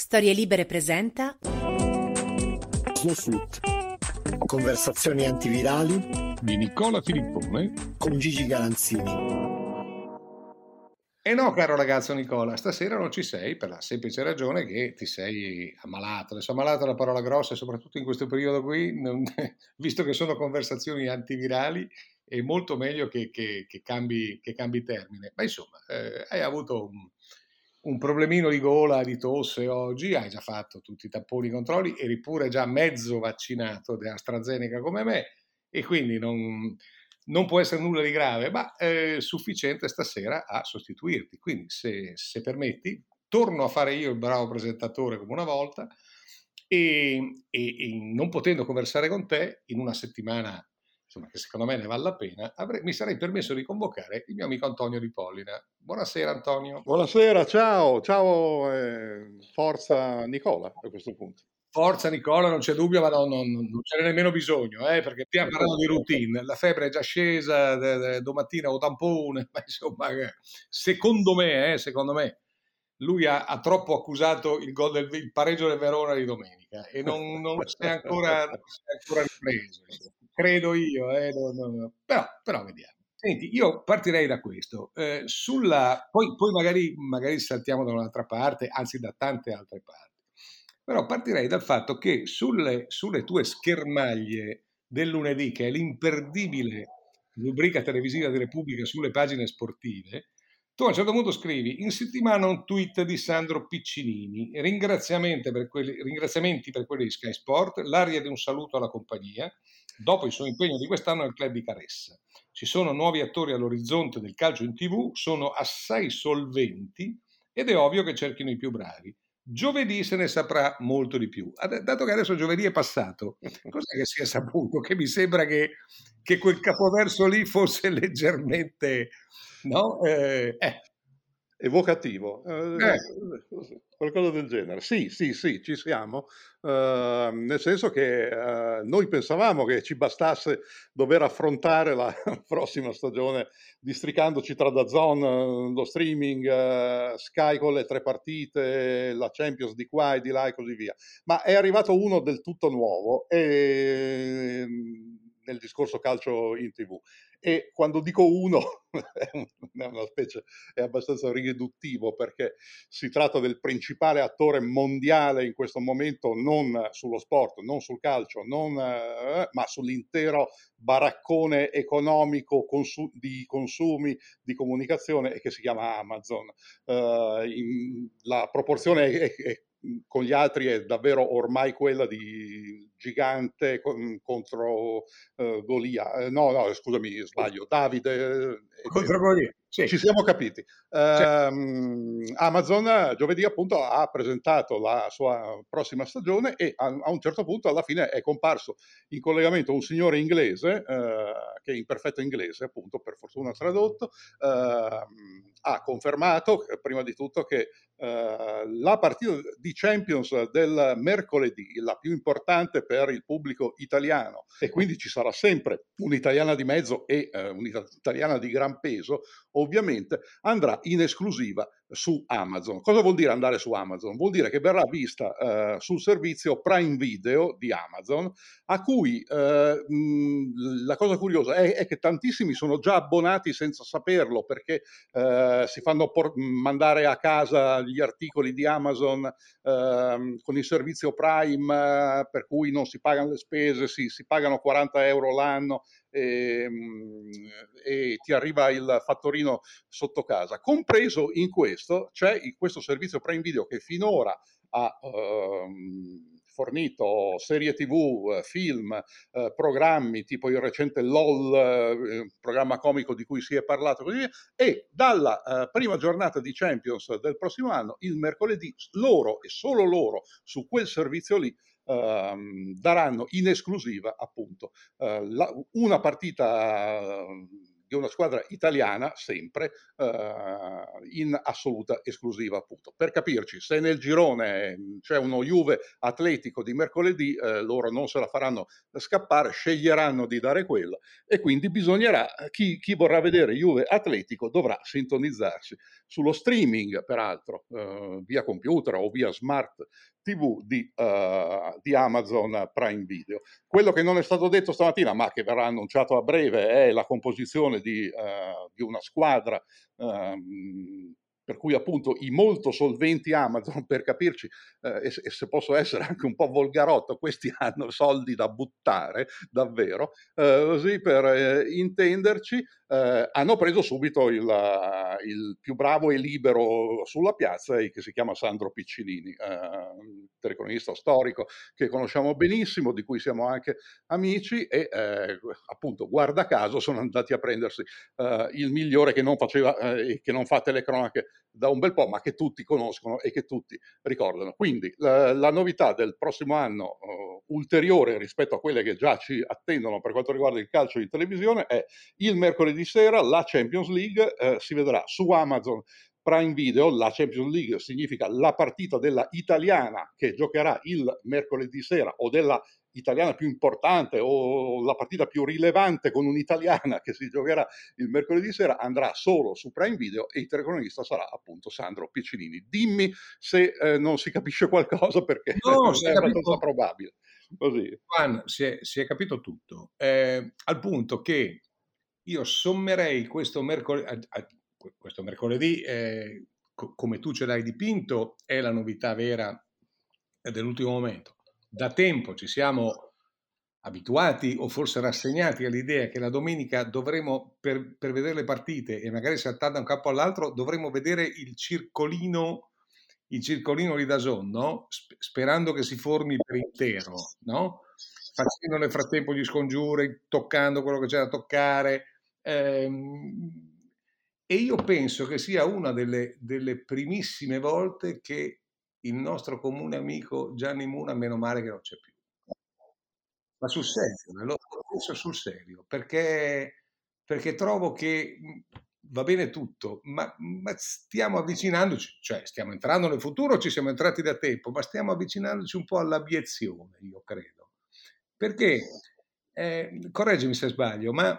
Storie Libere presenta Snowsuit. Conversazioni antivirali di Nicola Filippone con Gigi Galanzini. E no, caro ragazzo Nicola, stasera non ci sei per la semplice ragione che ti sei ammalato. Adesso ammalato è una parola grossa, soprattutto in questo periodo qui, non, visto che sono conversazioni antivirali, è molto meglio che, che, che, cambi, che cambi, termine. Ma insomma, eh, hai avuto un, un, problemino di gola, di tosse oggi, hai già fatto tutti i tapponi, i controlli, eri pure già mezzo vaccinato di AstraZeneca come me e quindi non non può essere nulla di grave, ma è sufficiente stasera a sostituirti. Quindi, se, se permetti, torno a fare io il bravo presentatore come una volta e, e, e, non potendo conversare con te in una settimana insomma, che secondo me ne vale la pena, avrei, mi sarei permesso di convocare il mio amico Antonio Di Pollina. Buonasera Antonio. Buonasera, ciao, ciao, eh, forza Nicola a questo punto. Forza Nicola, non c'è dubbio, ma no, no, non c'è nemmeno bisogno, eh, perché stiamo parlando di routine. La febbre è già scesa, de, de, domattina ho tampone, ma insomma, secondo me, eh, secondo me, lui ha, ha, troppo accusato il, gol del, il pareggio del Verona di domenica e non, non si è ancora, ancora ripreso. Credo io, eh, no, no, però, però, vediamo. Senti, io partirei da questo. Eh, sulla, poi, poi magari, magari saltiamo da un'altra parte, anzi da tante altre parti. Però partirei dal fatto che sulle, sulle tue schermaglie del lunedì, che è l'imperdibile rubrica televisiva di Repubblica sulle pagine sportive, tu a un certo punto scrivi in settimana un tweet di Sandro Piccinini, ringraziamenti per quelli, ringraziamenti per quelli di Sky Sport, l'aria di un saluto alla compagnia, dopo il suo impegno di quest'anno nel club di Caressa. Ci sono nuovi attori all'orizzonte del calcio in tv, sono assai solventi ed è ovvio che cerchino i più bravi. Giovedì se ne saprà molto di più. Dato che adesso giovedì è passato, cos'è che si è saputo? Che mi sembra che, che quel capoverso lì fosse leggermente... No? Eh, eh, evocativo, eh, eh. qualcosa del genere. Sì, sì, sì, ci siamo, eh, nel senso che eh, noi pensavamo che ci bastasse dover affrontare la prossima stagione districandoci tra da zone, lo streaming, eh, Sky con le tre partite, la Champions di qua e di là e così via. Ma è arrivato uno del tutto nuovo e, nel discorso calcio in tv e quando dico uno è una specie, è abbastanza riduttivo perché si tratta del principale attore mondiale in questo momento non sullo sport, non sul calcio, non, eh, ma sull'intero baraccone economico consu- di consumi, di comunicazione e che si chiama Amazon. Uh, in, la proporzione è, è con gli altri è davvero ormai quella di gigante contro uh, Golia. Eh, no, no, scusami, sbaglio. Davide. Eh, contro Golia. Sì. Ci siamo capiti. Uh, Amazon giovedì appunto ha presentato la sua prossima stagione e a, a, un certo punto alla fine è comparso in collegamento un signore inglese, uh, che in perfetto inglese appunto, per fortuna tradotto, uh, ha confermato prima di tutto che la partita di Champions del mercoledì, la più importante per il pubblico italiano, e quindi ci sarà sempre un'italiana di mezzo e un'italiana di gran peso, ovviamente andrà in esclusiva su Amazon. Cosa vuol dire andare su Amazon? Vuol dire che verrà vista eh, sul servizio Prime Video di Amazon, a cui eh, mh, la cosa curiosa è, è, che tantissimi sono già abbonati senza saperlo perché eh, si fanno por- mandare a casa gli articoli di Amazon ehm, con il servizio Prime, per cui non si pagano le spese, si, si pagano 40 euro l'anno e, ehm, e, ti arriva il fattorino sotto casa. Compreso in questo c'è questo servizio Prime Video che finora ha ehm, fornito serie tv, film, eh, programmi tipo il recente LOL, eh, programma comico di cui si è parlato così via, e dalla eh, prima giornata di Champions del prossimo anno, il mercoledì, loro e solo loro su quel servizio lì Uh, daranno in esclusiva appunto uh, la, una partita di una squadra italiana sempre eh, in assoluta esclusiva appunto. Per capirci, se nel girone c'è uno Juve atletico di mercoledì, eh, loro non se la faranno scappare, sceglieranno di dare quella e quindi bisognerà, chi, chi vorrà vedere Juve atletico dovrà sintonizzarsi sullo streaming, peraltro, eh, via computer o via smart TV di, uh, di, Amazon Prime Video. Quello che non è stato detto stamattina, ma che verrà annunciato a breve, è la composizione di, uh, di una squadra uh, per cui appunto i molto solventi Amazon, per capirci, eh, e, se posso essere anche un po' volgarotto, questi hanno soldi da buttare, davvero, eh, così per eh, intenderci, eh, hanno preso subito il, il, più bravo e libero sulla piazza, che si chiama Sandro Piccinini, eh, telecronista storico che conosciamo benissimo, di cui siamo anche amici e eh, appunto, guarda caso, sono andati a prendersi il migliore che non faceva e che non fa telecronache da un bel po', ma che tutti conoscono e che tutti ricordano. Quindi la, la novità del prossimo anno, ulteriore rispetto a quelle che già ci attendono per quanto riguarda il calcio in televisione, è il mercoledì sera la Champions League, uh, si vedrà su Amazon Prime Video, la Champions League significa la partita della italiana che giocherà il mercoledì sera o della italiana più importante o la partita più rilevante con un'italiana che si giocherà il mercoledì sera andrà solo su Prime Video e il telecronista sarà appunto Sandro Piccinini. Dimmi se eh, non si capisce qualcosa perché no, è abbastanza probabile. Juan, si è, si è capito tutto, eh, al punto che io sommerei questo mercoledì, questo mercoledì eh, co- come tu ce l'hai dipinto, è la novità vera dell'ultimo momento da tempo ci siamo abituati o forse rassegnati all'idea che la domenica dovremo, per, per vedere le partite e magari saltare da un capo all'altro, dovremo vedere il circolino, il circolino di Dazon, no? sperando che si formi per intero, no? facendo nel frattempo gli scongiuri, toccando quello che c'è da toccare. Ehm, e io penso che sia una delle, delle primissime volte che il nostro comune amico Gianni Muna, meno male che non c'è più. Ma sul serio, lo penso sul serio, perché, perché trovo che mhmm, va bene tutto, ma, ma, stiamo avvicinandoci, cioè stiamo entrando nel futuro, ci siamo entrati da tempo, ma stiamo avvicinandoci un po' all'abiezione, io credo. Perché, eh, correggimi se sbaglio, ma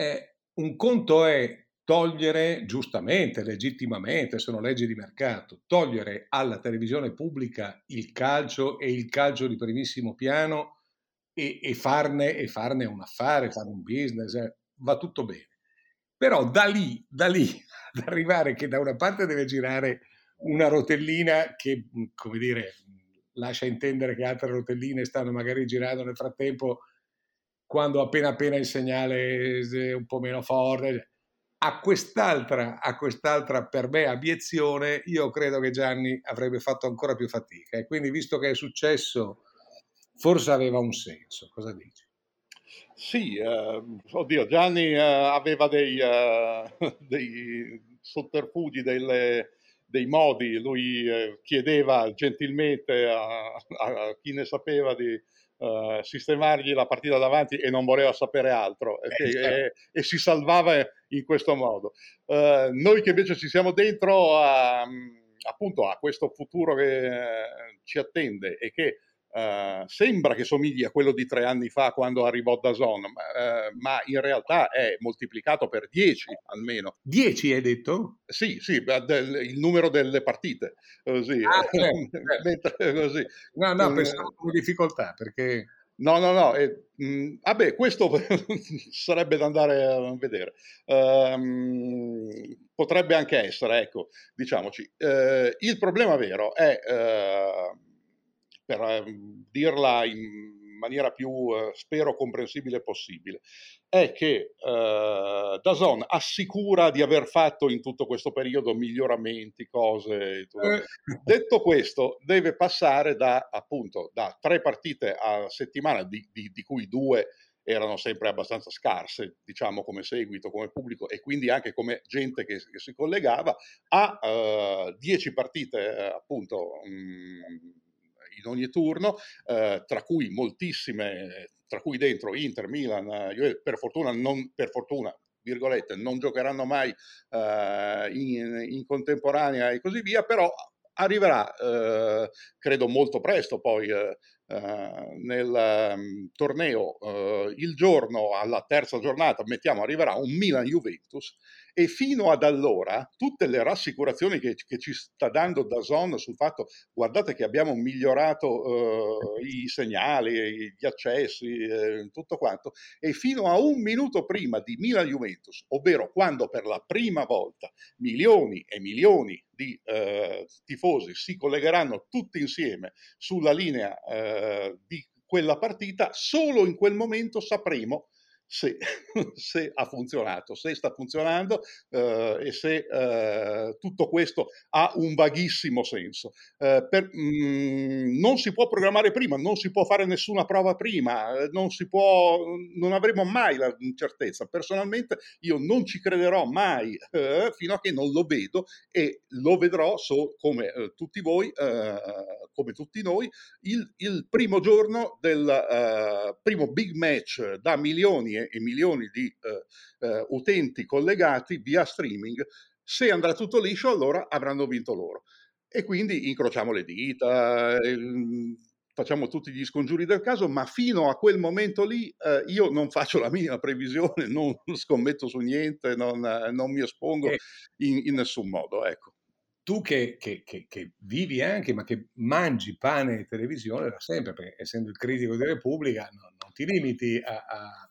eh, un conto è togliere giustamente, legittimamente, sono leggi di mercato, togliere alla televisione pubblica il calcio e il calcio di primissimo piano e, e, farne, e farne, un affare, fare un business, eh, va tutto bene. Però da lì, da lì ad arrivare che da una parte deve girare una rotellina che, come dire, lascia intendere che altre rotelline stanno magari girando nel frattempo quando appena appena il segnale è un po' meno forte a quest'altra, a quest'altra per me abiezione, io credo che Gianni avrebbe fatto ancora più fatica. E quindi, visto che è successo, forse aveva un senso. Cosa dici? Sì, eh, oddio, Gianni eh, aveva dei, eh, dei sotterfugi, delle, dei modi, lui eh, chiedeva gentilmente a, a, chi ne sapeva di, uh, sistemargli la partita davanti e non voleva sapere altro eh, e, certo. e, e, si salvava in questo modo. Uh, noi che invece ci siamo dentro a, appunto a questo futuro che uh, ci attende e che Uh, sembra che somigli a quello di tre anni fa quando arrivò da Zone, uh, ma in realtà è moltiplicato per 10 almeno. 10 hai detto? Sì, sì, del, il numero delle partite. Così. Ah, certo, così. No, no, pensavo con difficoltà perché... No, no, no, eh, mh, vabbè, questo sarebbe da andare a vedere. Um, potrebbe anche essere, ecco, diciamoci. Uh, il problema vero è per ehm, dirla in maniera più, eh, spero, comprensibile possibile, è che eh, Dazon assicura di aver fatto in tutto questo periodo miglioramenti, cose. Eh. Detto questo, deve passare da, appunto, da tre partite a settimana, di, di, di cui due erano sempre abbastanza scarse, diciamo, come seguito, come pubblico e quindi anche come gente che, che si collegava, a uh, dieci partite, uh, appunto, mh, mm, in ogni turno, eh, tra cui moltissime, tra cui dentro Inter, Milan, eh, per fortuna, non, per fortuna virgolette, non giocheranno mai eh, in, in, contemporanea e così via, però arriverà, eh, credo molto presto poi eh, nel um, torneo uh, il giorno alla terza giornata, mettiamo, arriverà un Milan-Juventus e fino ad allora tutte le rassicurazioni che, che ci sta dando Dazon sul fatto guardate che abbiamo migliorato uh, i segnali, gli accessi, eh, tutto quanto, e fino a un minuto prima di Milan-Juventus, ovvero quando per la prima volta milioni e milioni di eh, tifosi si collegheranno tutti insieme sulla linea eh, di quella partita, solo in quel momento sapremo se, se, ha funzionato, se sta funzionando eh, e se eh, tutto questo ha un vaghissimo senso. Eh, per, mh, mm, non si può programmare prima, non si può fare nessuna prova prima, eh, non, si può, non avremo mai la certezza. Personalmente io non ci crederò mai eh, fino a che non lo vedo e lo vedrò so, come eh, tutti voi, come tutti noi, il, il primo giorno del primo big match da milioni e milioni di eh, eh, utenti collegati via streaming, se andrà tutto liscio allora avranno vinto loro. E quindi incrociamo le dita, eh, facciamo tutti gli scongiuri del caso, ma fino a quel momento lì eh, io non faccio la mia previsione, non scommetto su niente, non, non mi espongo in, in, nessun modo. Ecco. Tu che, che, che, che, vivi anche, ma che mangi pane e televisione da sempre, perché essendo il critico di Repubblica non, non ti limiti a, a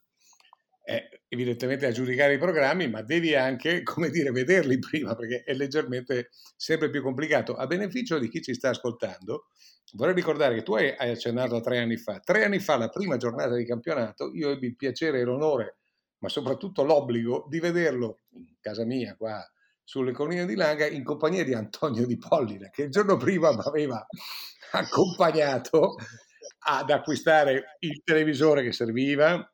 eh, evidentemente a giudicare i programmi, ma devi anche, come dire, vederli prima, perché è leggermente sempre più complicato. A beneficio di chi ci sta ascoltando, vorrei ricordare che tu hai, hai accennato a tre anni fa. Tre anni fa, la prima giornata di campionato, io ebbi il piacere e l'onore, ma soprattutto l'obbligo di vederlo in casa mia, qua sulle colline di Langa, in compagnia di Antonio Di Pollina, che il giorno prima mi aveva accompagnato ad acquistare il televisore che serviva,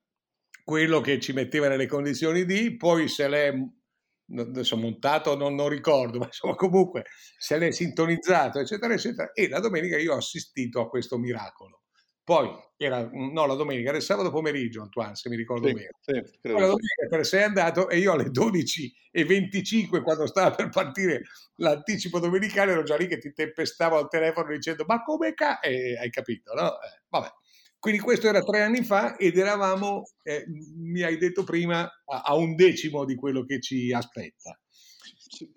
quello che ci metteva nelle condizioni di, poi se l'è adesso montato non, non, ricordo, ma insomma comunque se l'è sintonizzato, eccetera, eccetera, e la domenica io ho assistito a questo miracolo. Poi era, no, la domenica, era il sabato pomeriggio, Antoine, se mi ricordo sì, bene. Sì, Poi la domenica te ne sei andato e io alle 12.25, quando stava per partire l'anticipo domenicale, ero già lì che ti tempestavo al telefono dicendo ma come ca... E hai capito, no? Eh, vabbè. Quindi questo era tre anni fa ed eravamo, eh, mi hai detto prima, a, a, un decimo di quello che ci aspetta.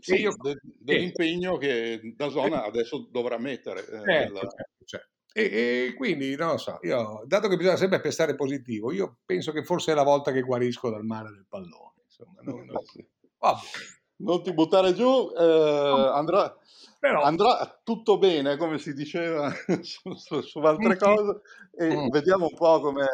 Sì, io, de, dell'impegno eh, che da zona eh, adesso dovrà mettere. Eh, certo, nella... certo, certo. E, e, quindi, non lo so, io, dato che bisogna sempre pestare positivo, io penso che forse è la volta che guarisco dal male del pallone. Insomma, non, non, non ti buttare giù, eh, andrà, però... Andrà tutto bene, come si diceva su, su, su altre cose, e mm. vediamo un po' come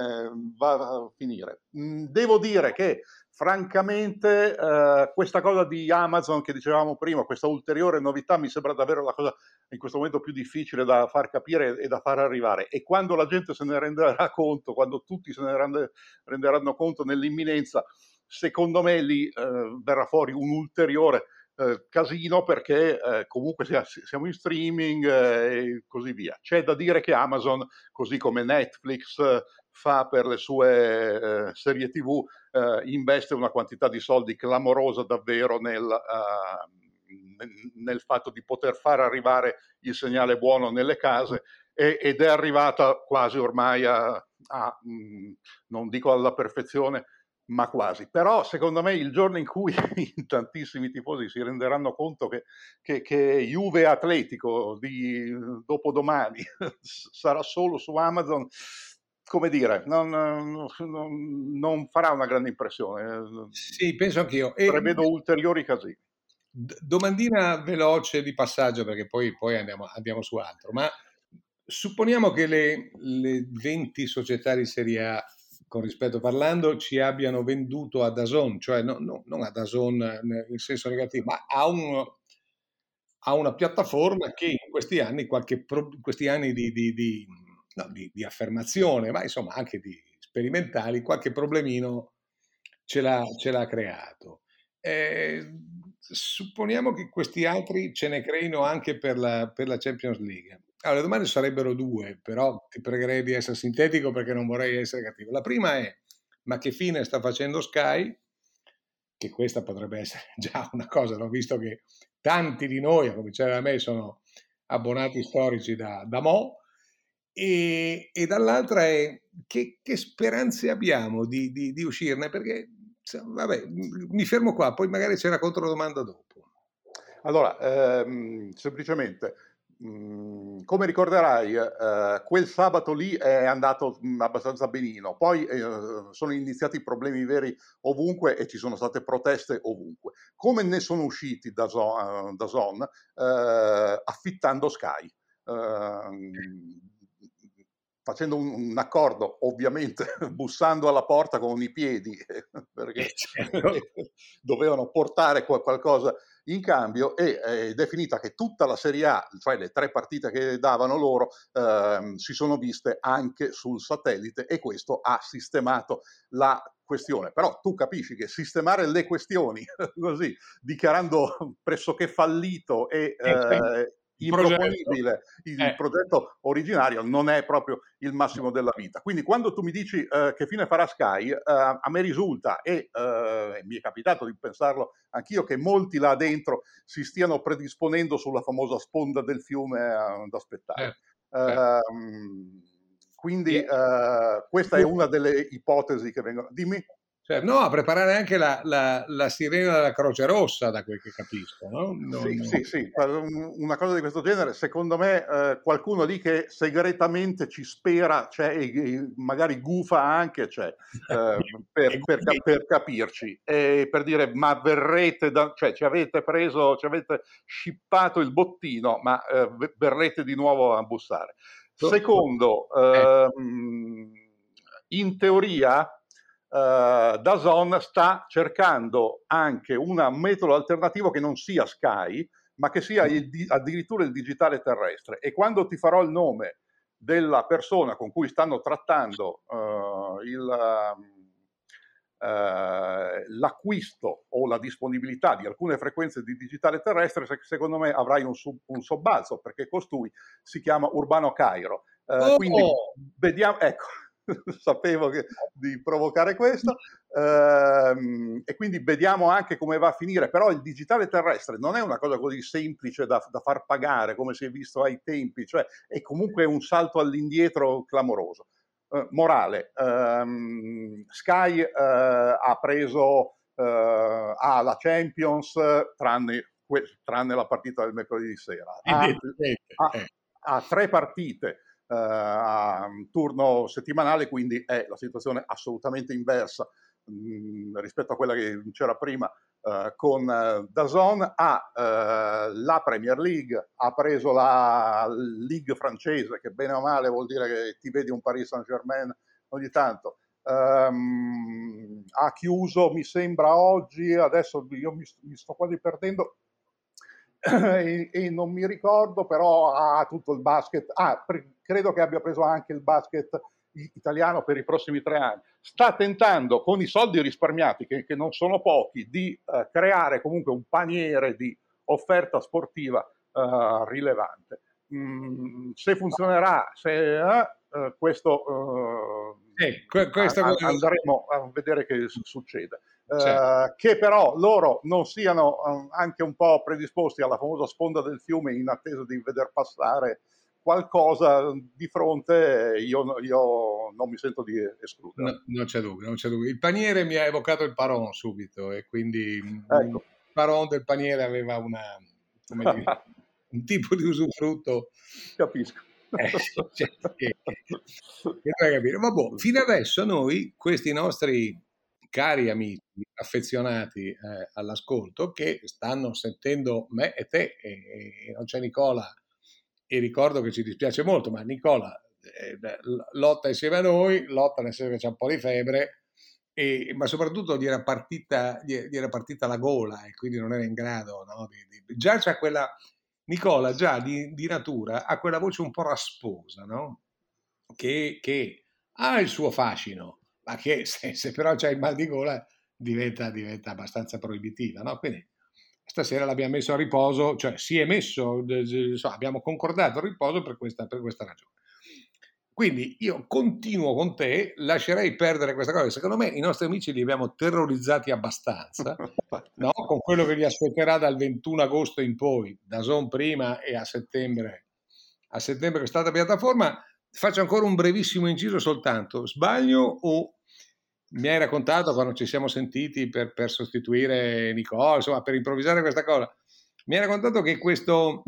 va a finire. Mm, devo dire che francamente eh, questa cosa di Amazon che dicevamo prima, questa ulteriore novità mi sembra davvero la cosa in questo momento più difficile da far capire e da far arrivare e quando la gente se ne renderà conto, quando tutti se ne rende, renderanno conto nell'imminenza, secondo me lì eh, verrà fuori un ulteriore eh, casino perché eh, comunque siamo in streaming eh, e così via. C'è da dire che Amazon, così come Netflix eh, fa per le sue eh, serie TV, investe una quantità di soldi clamorosa davvero nel, nel fatto di poter far arrivare il segnale buono nelle case ed è arrivata quasi ormai a, a mh, non dico alla perfezione, ma quasi. Però secondo me il giorno in cui tantissimi tifosi si renderanno conto che, che, che Juve Atletico di dopodomani sarà solo su Amazon, come dire, non, non, non, farà una grande impressione. Sì, penso anch'io. E prevedo ulteriori casini. Domandina veloce di passaggio perché poi, poi andiamo, andiamo, su altro, ma supponiamo che le, le 20 società di Serie A con rispetto parlando, ci abbiano venduto a Dazon, cioè no, no, non a Dazon in senso negativo, ma a, un, a una piattaforma che in questi anni, qualche questi anni di, di, di, no, di, affermazione, ma insomma anche di sperimentali, qualche problemino ce l'ha, ce l'ha creato. Eh, supponiamo che questi altri ce ne creino anche per la, per la Champions League. Allora, le domande sarebbero due, però ti pregherei di essere sintetico perché non vorrei essere cattivo. La prima è, ma che fine sta facendo Sky? Che questa potrebbe essere già una cosa, l'ho visto che tanti di noi, a cominciare da me, sono abbonati storici da, da Mo, e, e, dall'altra è che, che speranze abbiamo di, di, di, uscirne, perché vabbè, mi fermo qua, poi magari c'è la controdomanda dopo. Allora, ehm, semplicemente, mh, mhmm, come ricorderai, eh, quel sabato lì è andato mh, abbastanza benino, poi eh, sono iniziati i problemi veri ovunque e ci sono state proteste ovunque. Come ne sono usciti da, Zon, da Zon eh, affittando Sky? Uh, facendo un, un, accordo, ovviamente bussando alla porta con i piedi, perché eh, certo. dovevano portare qualcosa in cambio e ed è finita che tutta la Serie A, cioè le tre partite che davano loro, ehm, si sono viste anche sul satellite e questo ha sistemato la questione. Però tu capisci che sistemare le questioni così, dichiarando pressoché fallito e... Eh, eh improponibile. Il eh. progetto originario non è proprio il massimo della vita. Quindi quando tu mi dici uh, che fine farà Sky, uh, a me risulta, e uh, mi è capitato di pensarlo anch'io, che molti là dentro si stiano predisponendo sulla famosa sponda del fiume ad aspettare. Eh. Ehm, quindi questa è una delle ipotesi che vengono... Dimmi. Cioè, no, a preparare anche la, la, la, sirena della Croce Rossa, da quel che capisco. No? Non... Sì, sì, sì, una cosa di questo genere, secondo me eh, qualcuno lì che segretamente ci spera, c'è, e, magari gufa anche, c'è, eh, per, per, per, capirci, e per dire ma verrete, da, cioè ci avete preso, ci avete scippato il bottino, ma eh, verrete di nuovo a bussare. Secondo, eh. ehm, in teoria uh, Dazon sta cercando anche un metodo alternativo che non sia Sky, ma che sia il, addirittura il digitale terrestre. E quando ti farò il nome della persona con cui stanno trattando uh, il, uh, l'acquisto o la disponibilità di alcune frequenze di digitale terrestre, secondo me avrai un, sub, un sobbalzo, perché costui si chiama Urbano Cairo. Uh, oh. Quindi vediamo, ecco, sapevo che, di provocare questo ehm, e quindi vediamo anche come va a finire. Però il digitale terrestre non è una cosa così semplice da, da far pagare come si è visto ai tempi cioè è comunque un salto all'indietro clamoroso. Eh, morale ehm, Sky eh, ha preso eh, ha la Champions tranne, tranne, la partita del mercoledì sera. Ha, ha, ha tre partite. eh, a turno settimanale, quindi è la situazione assolutamente inversa mh, mm, rispetto a quella che c'era prima uh, con uh, Dazon, ha uh, la Premier League, ha preso la Ligue francese, che bene o male vuol dire che ti vedi un Paris Saint-Germain ogni tanto. Um, ha chiuso, mi sembra oggi, adesso io mi, mi sto quasi perdendo, e, e, non mi ricordo, però ha tutto il basket. Ah, credo che abbia preso anche il basket italiano per i prossimi tre anni. Sta tentando con i soldi risparmiati, che, che non sono pochi, di uh, creare comunque un paniere di offerta sportiva uh, rilevante. Mm, se funzionerà, se, uh, questo, sì, questo andremo a vedere che succede certo. eh, che però loro non siano anche un po' predisposti alla famosa sponda del fiume in attesa di veder passare qualcosa di fronte, io, io non mi sento di escludere. No, non, c'è dubbio, non c'è dubbio. Il paniere mi ha evocato il Paron subito e quindi ecco. il Paron del paniere aveva una, dire, un tipo di usufrutto. Capisco. Eh, cioè, che, che Vabbè, fino adesso noi, questi nostri cari amici affezionati eh, all'ascolto che stanno sentendo me e te e, e, non c'è Nicola e ricordo che ci dispiace molto ma Nicola eh, lotta insieme a noi lotta nel senso che c'è un po' di febbre e, ma soprattutto gli era, partita, gli, era partita la gola e quindi non era in grado no, di, di, già c'è quella Nicola già di, di, natura ha quella voce un po' rasposa no? che, che ha il suo fascino ma che se, se però c'è il mal di gola diventa, diventa abbastanza proibitiva. No? Quindi stasera l'abbiamo messo a riposo, cioè si è messo, abbiamo concordato il riposo per questa, per questa ragione. Quindi io continuo con te, lascerei perdere questa cosa. Secondo me i nostri amici li abbiamo terrorizzati abbastanza, no? con quello che li aspetterà dal 21 agosto in poi, da Zone prima e a settembre, a settembre quest'altra piattaforma. Faccio ancora un brevissimo inciso soltanto. Sbaglio o mi hai raccontato quando ci siamo sentiti per, per sostituire Nicole, insomma, per improvvisare questa cosa? Mi hai raccontato che questo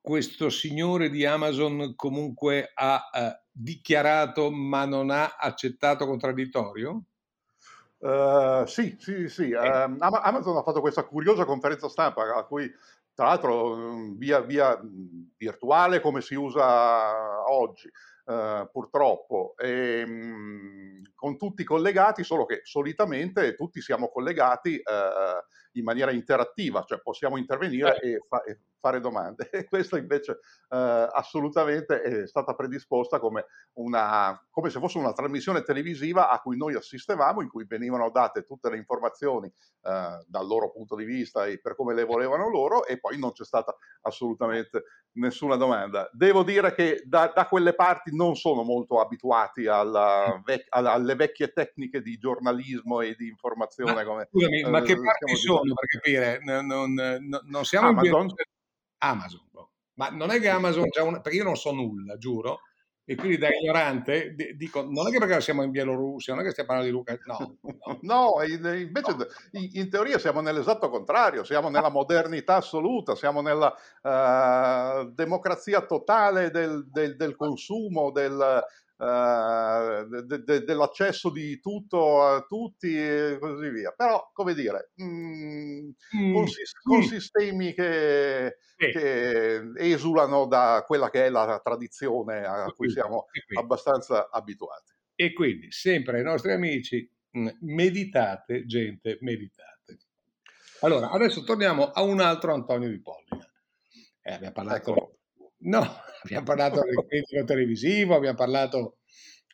questo signore di Amazon comunque ha eh, dichiarato ma non ha accettato contraddittorio? Uh, sì, sì, sì. Uh, Amazon ha fatto questa curiosa conferenza stampa a cui, tra l'altro, mm, via, via mm, virtuale come si usa oggi, uh, purtroppo, e, um, con tutti collegati, solo che solitamente tutti siamo collegati in maniera interattiva, cioè possiamo intervenire e, fa- e fare domande. E questa invece eh, assolutamente è stata predisposta come, una, come se fosse una trasmissione televisiva a cui noi assistevamo, in cui venivano date tutte le informazioni eh, dal loro punto di vista e per come le volevano loro e poi non c'è stata assolutamente nessuna domanda. Devo dire che da, da quelle parti non sono molto abituati alla vec- alle vecchie tecniche di giornalismo e di informazione. Ma, come, scusami, eh, ma che parti sono per capire? Non, non, non siamo Amazon? in Amazon. Boh. Ma non è che Amazon già una, perché io non so nulla, giuro, e quindi da ignorante dico, non è che perché siamo in Bielorussia, non è che stiamo parlando di Luca, no. No, no invece no. in teoria siamo nell'esatto contrario, siamo nella modernità assoluta, siamo nella uh, democrazia totale del, del, del consumo, del, de, de, dell'accesso di tutto a tutti e così via. Però, come dire, mm, mm. Con, con, sistemi che, sì. che, esulano da quella che è la tradizione a cui siamo abbastanza abituati. E quindi, sempre ai nostri amici, mm, meditate, gente, meditate. Allora, adesso torniamo a un altro Antonio di Pollina. Eh, abbiamo parlato... Ecco No, abbiamo parlato del critico televisivo, abbiamo parlato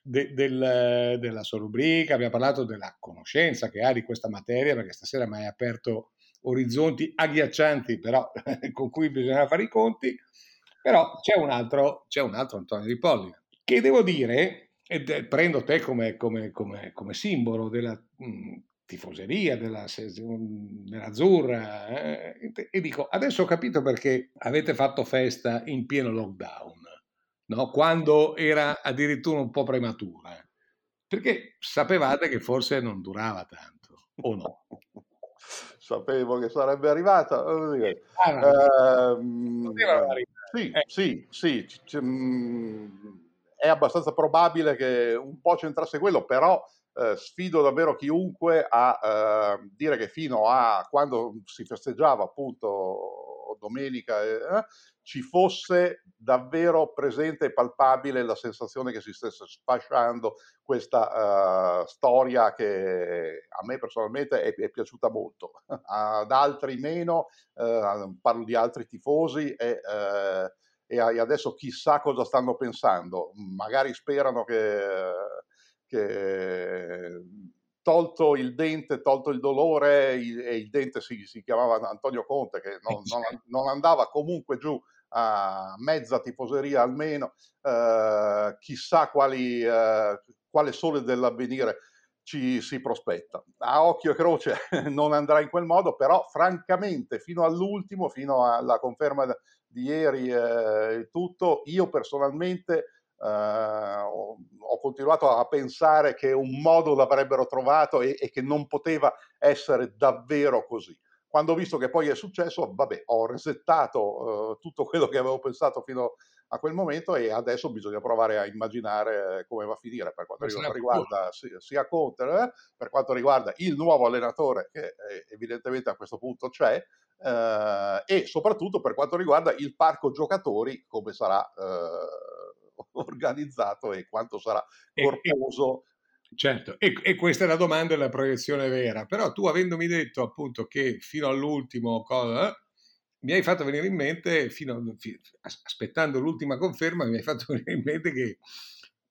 de, del, della sua rubrica, abbiamo parlato della conoscenza che ha di questa materia, perché stasera mi hai aperto orizzonti agghiaccianti, però con cui bisogna fare i conti. Però c'è un altro, c'è un altro Antonio Di Pollina, che devo dire, e prendo te come, come, come, come simbolo della mh, tifoseria della, dell'Azzurra eh, e dico adesso ho capito perché avete fatto festa in pieno lockdown no? quando era addirittura un po' prematura perché sapevate che forse non durava tanto o no sapevo che sarebbe arrivata ah, no. eh, sì, eh. sì, sì, c- c- è abbastanza probabile che un po' c'entrasse quello però eh, sfido davvero chiunque a eh, dire che fino a quando si festeggiava appunto domenica eh, ci fosse davvero presente e palpabile la sensazione che si stesse sfasciando questa uh, storia che a me personalmente è, è piaciuta molto, ad altri meno, parlo di altri tifosi e, e adesso chissà cosa stanno pensando, magari sperano che che tolto il dente, tolto il dolore, il, e il dente si, si, chiamava Antonio Conte, che non, non, non, andava comunque giù a mezza tifoseria almeno, eh, chissà quali, eh, quale sole dell'avvenire ci si prospetta. A occhio e croce non andrà in quel modo, però francamente fino all'ultimo, fino alla conferma di ieri e eh, tutto, io personalmente ho, ho, continuato a pensare che un modo l'avrebbero trovato e, e, che non poteva essere davvero così. Quando ho visto che poi è successo, vabbè, ho resettato uh, tutto quello che avevo pensato fino a quel momento e adesso bisogna provare a immaginare come va a finire per quanto riguarda sia, sia Conte, eh, per quanto riguarda il nuovo allenatore che eh, evidentemente a questo punto c'è, eh, e soprattutto per quanto riguarda il parco giocatori, come sarà organizzato e quanto sarà corposo. E, certo, e, e, questa è la domanda e la proiezione vera. Però tu avendomi detto appunto che fino all'ultimo cosa, mi hai fatto venire in mente, fino, aspettando l'ultima conferma, mi hai fatto venire in mente che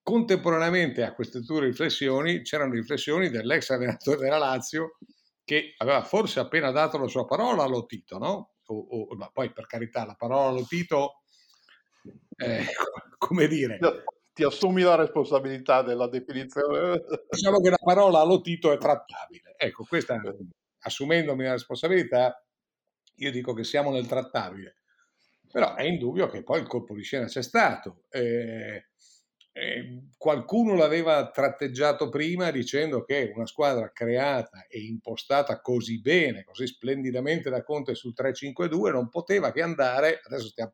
contemporaneamente a queste tue riflessioni c'erano riflessioni dell'ex allenatore della Lazio che aveva forse appena dato la sua parola allo Tito, no? O, o, ma poi per carità la parola allo Tito, eh, come dire... Ti assumi la responsabilità della definizione. Diciamo che la parola allo Tito è trattabile. Ecco, questa, assumendomi la responsabilità, io dico che siamo nel trattabile. Però è indubbio che poi il colpo di scena c'è stato. Eh, eh, qualcuno l'aveva tratteggiato prima dicendo che una squadra creata e impostata così bene, così splendidamente da Conte sul 3-5-2 non poteva che andare, adesso stiamo,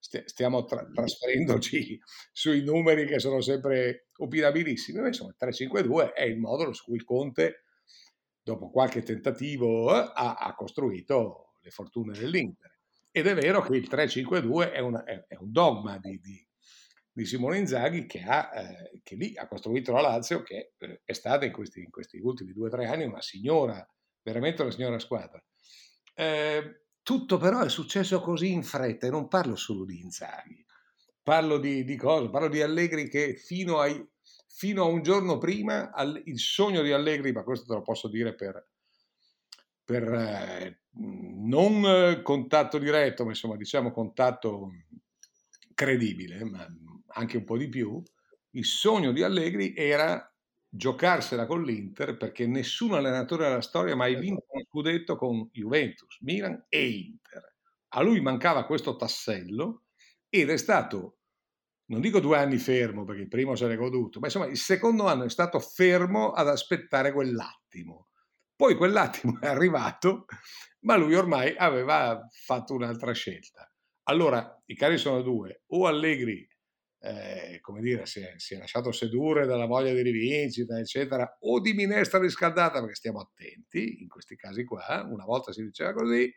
stiamo tra- trasferendoci sui numeri che sono sempre opinabilissimi, ma insomma il 3-5-2 è il modo su cui il Conte, dopo qualche tentativo, eh, ha, ha costruito le fortune dell'Inter. Ed è vero che il 3-5-2 è, una, è, è un dogma di, di di Simone Inzaghi che, ha, eh, che lì ha costruito la Lazio che eh, è stata in questi, in questi ultimi due o tre anni una signora, veramente una signora squadra. Eh, tutto però è successo così in fretta e non parlo solo di Inzaghi, parlo di, di cosa? Parlo di Allegri che fino, ai, fino a un giorno prima al, il sogno di Allegri, ma questo te lo posso dire per, per eh, non contatto diretto, ma insomma diciamo contatto credibile, ma anche un po' di più, il sogno di Allegri era giocarsela con l'Inter perché nessun allenatore della storia ha mai certo. vinto un scudetto con Juventus, Milan e Inter. A lui mancava questo tassello ed è stato, non dico due anni fermo perché il primo se l'è goduto, ma insomma il secondo anno è stato fermo ad aspettare quell'attimo. Poi quell'attimo è arrivato, ma lui ormai aveva fatto un'altra scelta. Allora, i casi sono due, o Allegri eh, come dire, si è, si è, lasciato sedurre dalla voglia di rivincita, eccetera, o di minestra riscaldata, perché stiamo attenti in questi casi qua, una volta si diceva così,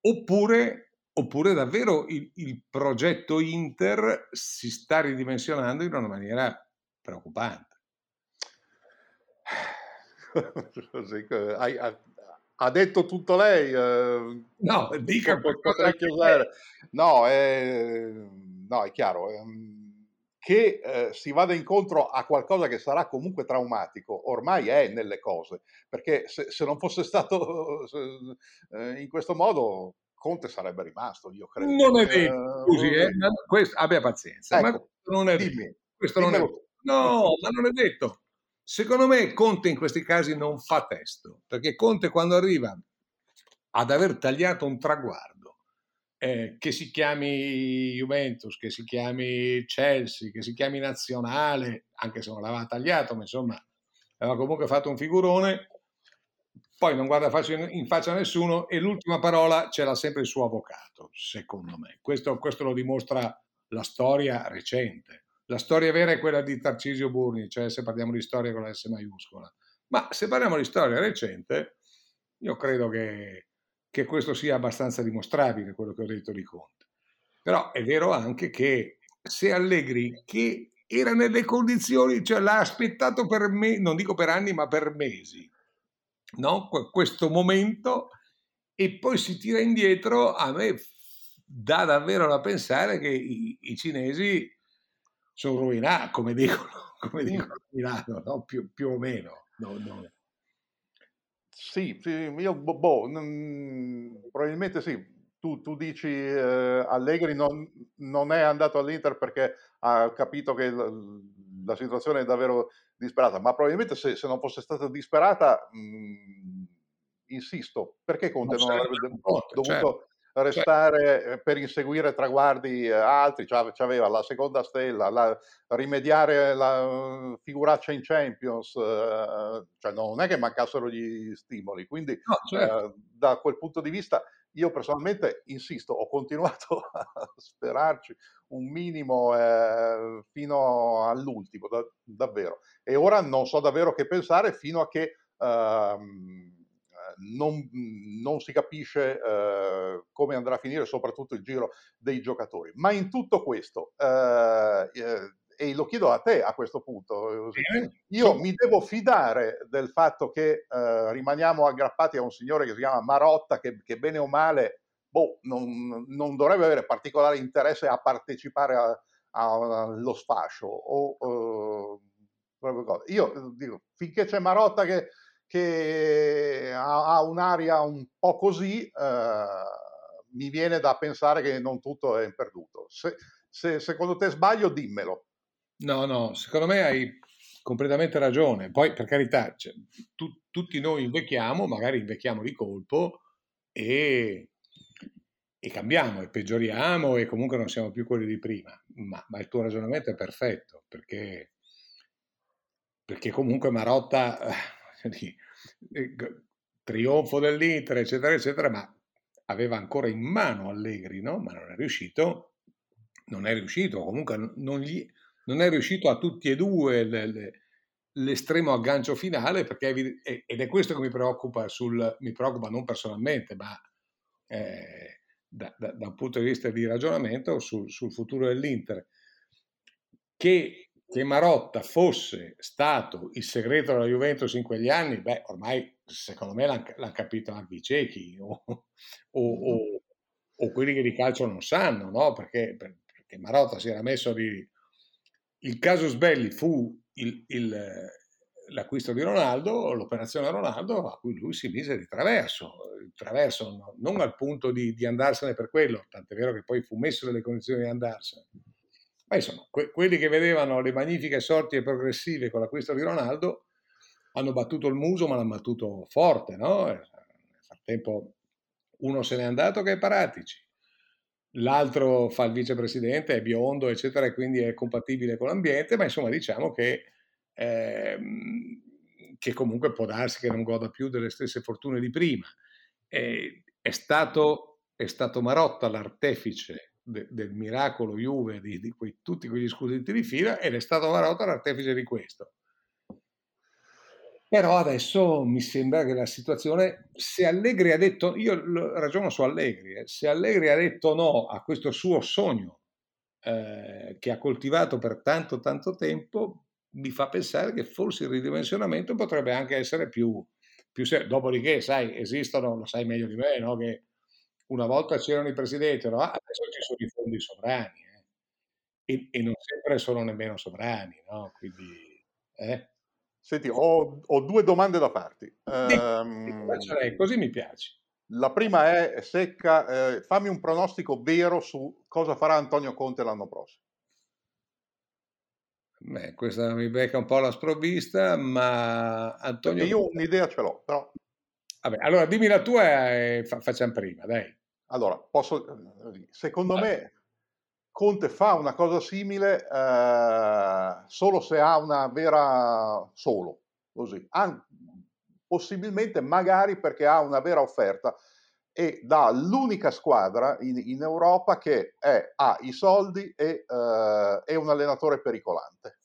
oppure, oppure davvero il, il progetto Inter si sta ridimensionando in una maniera preoccupante. ha detto tutto lei. Eh, no, dica qualcosa da chiusare. No, è, no, è chiaro. Ehm, che eh, si vada incontro a qualcosa che sarà comunque traumatico, ormai è nelle cose, perché se, se non fosse stato se, eh, in questo modo Conte sarebbe rimasto, io credo. Non è vero, uh, scusi, eh, questo, abbia pazienza, ecco, ma questo non è dimmi, vero. Questo non è vero. No, ma non è detto. Secondo me Conte in questi casi non fa testo, perché Conte quando arriva ad aver tagliato un traguardo, eh, che si chiami Juventus, che si chiami Chelsea, che si chiami Nazionale, anche se non l'aveva tagliato, ma insomma aveva comunque fatto un figurone, poi non guarda in faccia a nessuno e l'ultima parola ce l'ha sempre il suo avvocato, secondo me. Questo, questo lo dimostra la storia recente. La storia vera è quella di Tarcisio Burni, cioè se parliamo di storia con la S maiuscola. Ma se parliamo di storia recente, io credo che che questo sia abbastanza dimostrabile, quello che ho detto di Conte. Però è vero anche che se Allegri, che era nelle condizioni, cioè l'ha aspettato per me, non dico per anni, ma per mesi, no? questo momento, e poi si tira indietro, a me dà davvero da pensare che i, i cinesi sono rovinati, come dicono, come dicono a Milano, no? più, più, o meno. No, no. Sì, sì, io boh, non, probabilmente sì. Tu, tu dici eh, Allegri non, non, è andato all'Inter perché ha capito che la, la situazione è davvero disperata, ma probabilmente se, se non fosse stata disperata, mh, mhmm, insisto, perché Conte non, non avrebbe dovuto certo restare certo. per inseguire traguardi eh, altri, cioè, aveva la seconda stella, la, rimediare la figuraccia in Champions, eh, cioè non è che mancassero gli stimoli, quindi no, certo. eh, da quel punto di vista io personalmente insisto, ho continuato a sperarci un minimo eh, fino all'ultimo, da, davvero. E ora non so davvero che pensare fino a che ehm, non, non, si capisce eh, come andrà a finire soprattutto il giro dei giocatori. Ma in tutto questo, eh, eh, e lo chiedo a te a questo punto, io mi devo fidare del fatto che eh, rimaniamo aggrappati a un signore che si chiama Marotta, che, che bene o male boh, non, non, dovrebbe avere particolare interesse a partecipare allo sfascio. O, io dico, finché c'è Marotta che che ha, ha un'aria un po' così, eh, mi viene da pensare che non tutto è perduto. Se, se, secondo te sbaglio, dimmelo. No, no, secondo me hai completamente ragione. Poi, per carità, cioè, tu, tutti noi invecchiamo, magari invecchiamo di colpo e, e, cambiamo e peggioriamo e comunque non siamo più quelli di prima. Ma, ma il tuo ragionamento è perfetto perché, perché comunque Marotta, eh, trionfo dell'Inter, eccetera, eccetera, ma aveva ancora in mano Allegri, no? Ma non è riuscito non è riuscito, comunque non, gli, non è riuscito a tutti e due le, le, l'estremo aggancio finale, perché, ed è questo che mi preoccupa, sul, mi preoccupa non personalmente, ma eh, da, da, da, un punto di vista di ragionamento sul, sul futuro dell'Inter, che, che, Marotta fosse stato il segreto della Juventus in quegli anni, beh, ormai secondo me l'hanno, l'hanno capito anche i ciechi o, o, o, o, quelli che di calcio non sanno, no? perché, che Marotta si era messo di... Il caso Sbelli fu il, il, l'acquisto di Ronaldo, l'operazione Ronaldo a cui lui si mise di traverso, traverso no, non al punto di, di, andarsene per quello, tant'è vero che poi fu messo nelle condizioni di andarsene. Ma insomma, que, quelli che vedevano le magnifiche sorti progressive con l'acquisto di Ronaldo hanno battuto il muso, ma l'hanno battuto forte, no? Nel frattempo uno se n'è andato che è Paratici, l'altro fa il vicepresidente, è biondo, eccetera, e quindi è compatibile con l'ambiente, ma insomma diciamo che, ehm, che comunque può darsi che non goda più delle stesse fortune di prima. E, è, stato, è stato Marotta l'artefice de, del miracolo Juve di, di quei, tutti quegli scudetti di fila ed è stato Marotta l'artefice di questo. Però adesso mi sembra che la situazione, se Allegri ha detto, io ragiono su Allegri, eh, se Allegri ha detto no a questo suo sogno eh, che ha coltivato per tanto tanto tempo, mi fa pensare che forse il ridimensionamento potrebbe anche essere più, più serio. Dopodiché, sai, esistono, lo sai meglio di me, no? che una volta c'erano i presidenti, no? adesso ci sono i fondi sovrani eh? e, e, non sempre sono nemmeno sovrani, no? quindi... Eh? Senti, ho, ho, due domande da farti. Um, così mi piace. La prima è secca, eh, fammi un pronostico vero su cosa farà Antonio Conte l'anno prossimo. Beh, questa mi becca un po' la sprovvista, ma Antonio... Perché io un'idea ce l'ho, però... Vabbè, allora dimmi la tua e fa- facciamo prima, dai. Allora, posso... Secondo me Conte fa una cosa simile eh, solo se ha una vera solo, così. An- possibilmente magari perché ha una vera offerta e dà l'unica squadra in, in Europa che è, ha i soldi e eh, è un allenatore pericolante.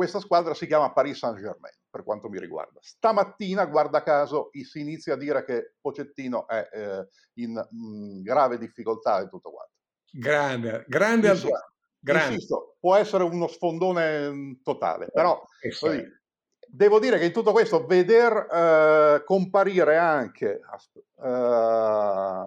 Questa squadra si chiama Paris Saint-Germain, per quanto mi riguarda. Stamattina, guarda caso, si inizia a dire che Pocettino è eh, in mh, mm, grave difficoltà e tutto quanto. Grande, grande Insisto, grande. Insisto, può essere uno sfondone mm, totale, però così, devo dire che in tutto questo veder eh, comparire anche eh,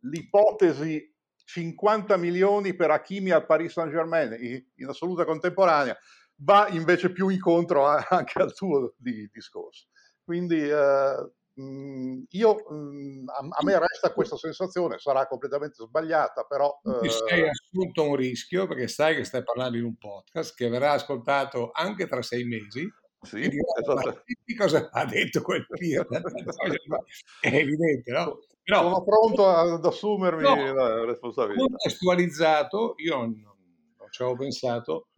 l'ipotesi 50 milioni per Hakimi al Paris Saint Germain in, in, assoluta contemporanea va invece più incontro a, anche al tuo di, discorso. Quindi eh, Mhmm, io, mhmm, a, me resta questa sensazione, sarà completamente sbagliata, però... Ti sei assunto un rischio perché sai che stai parlando in un podcast che verrà ascoltato anche tra sei mesi. Sì, esatto. cosa ha detto quel pirla? È evidente, no? Però, Sono pronto ad assumermi no, la responsabilità. Contestualizzato, io non, non ci avevo pensato,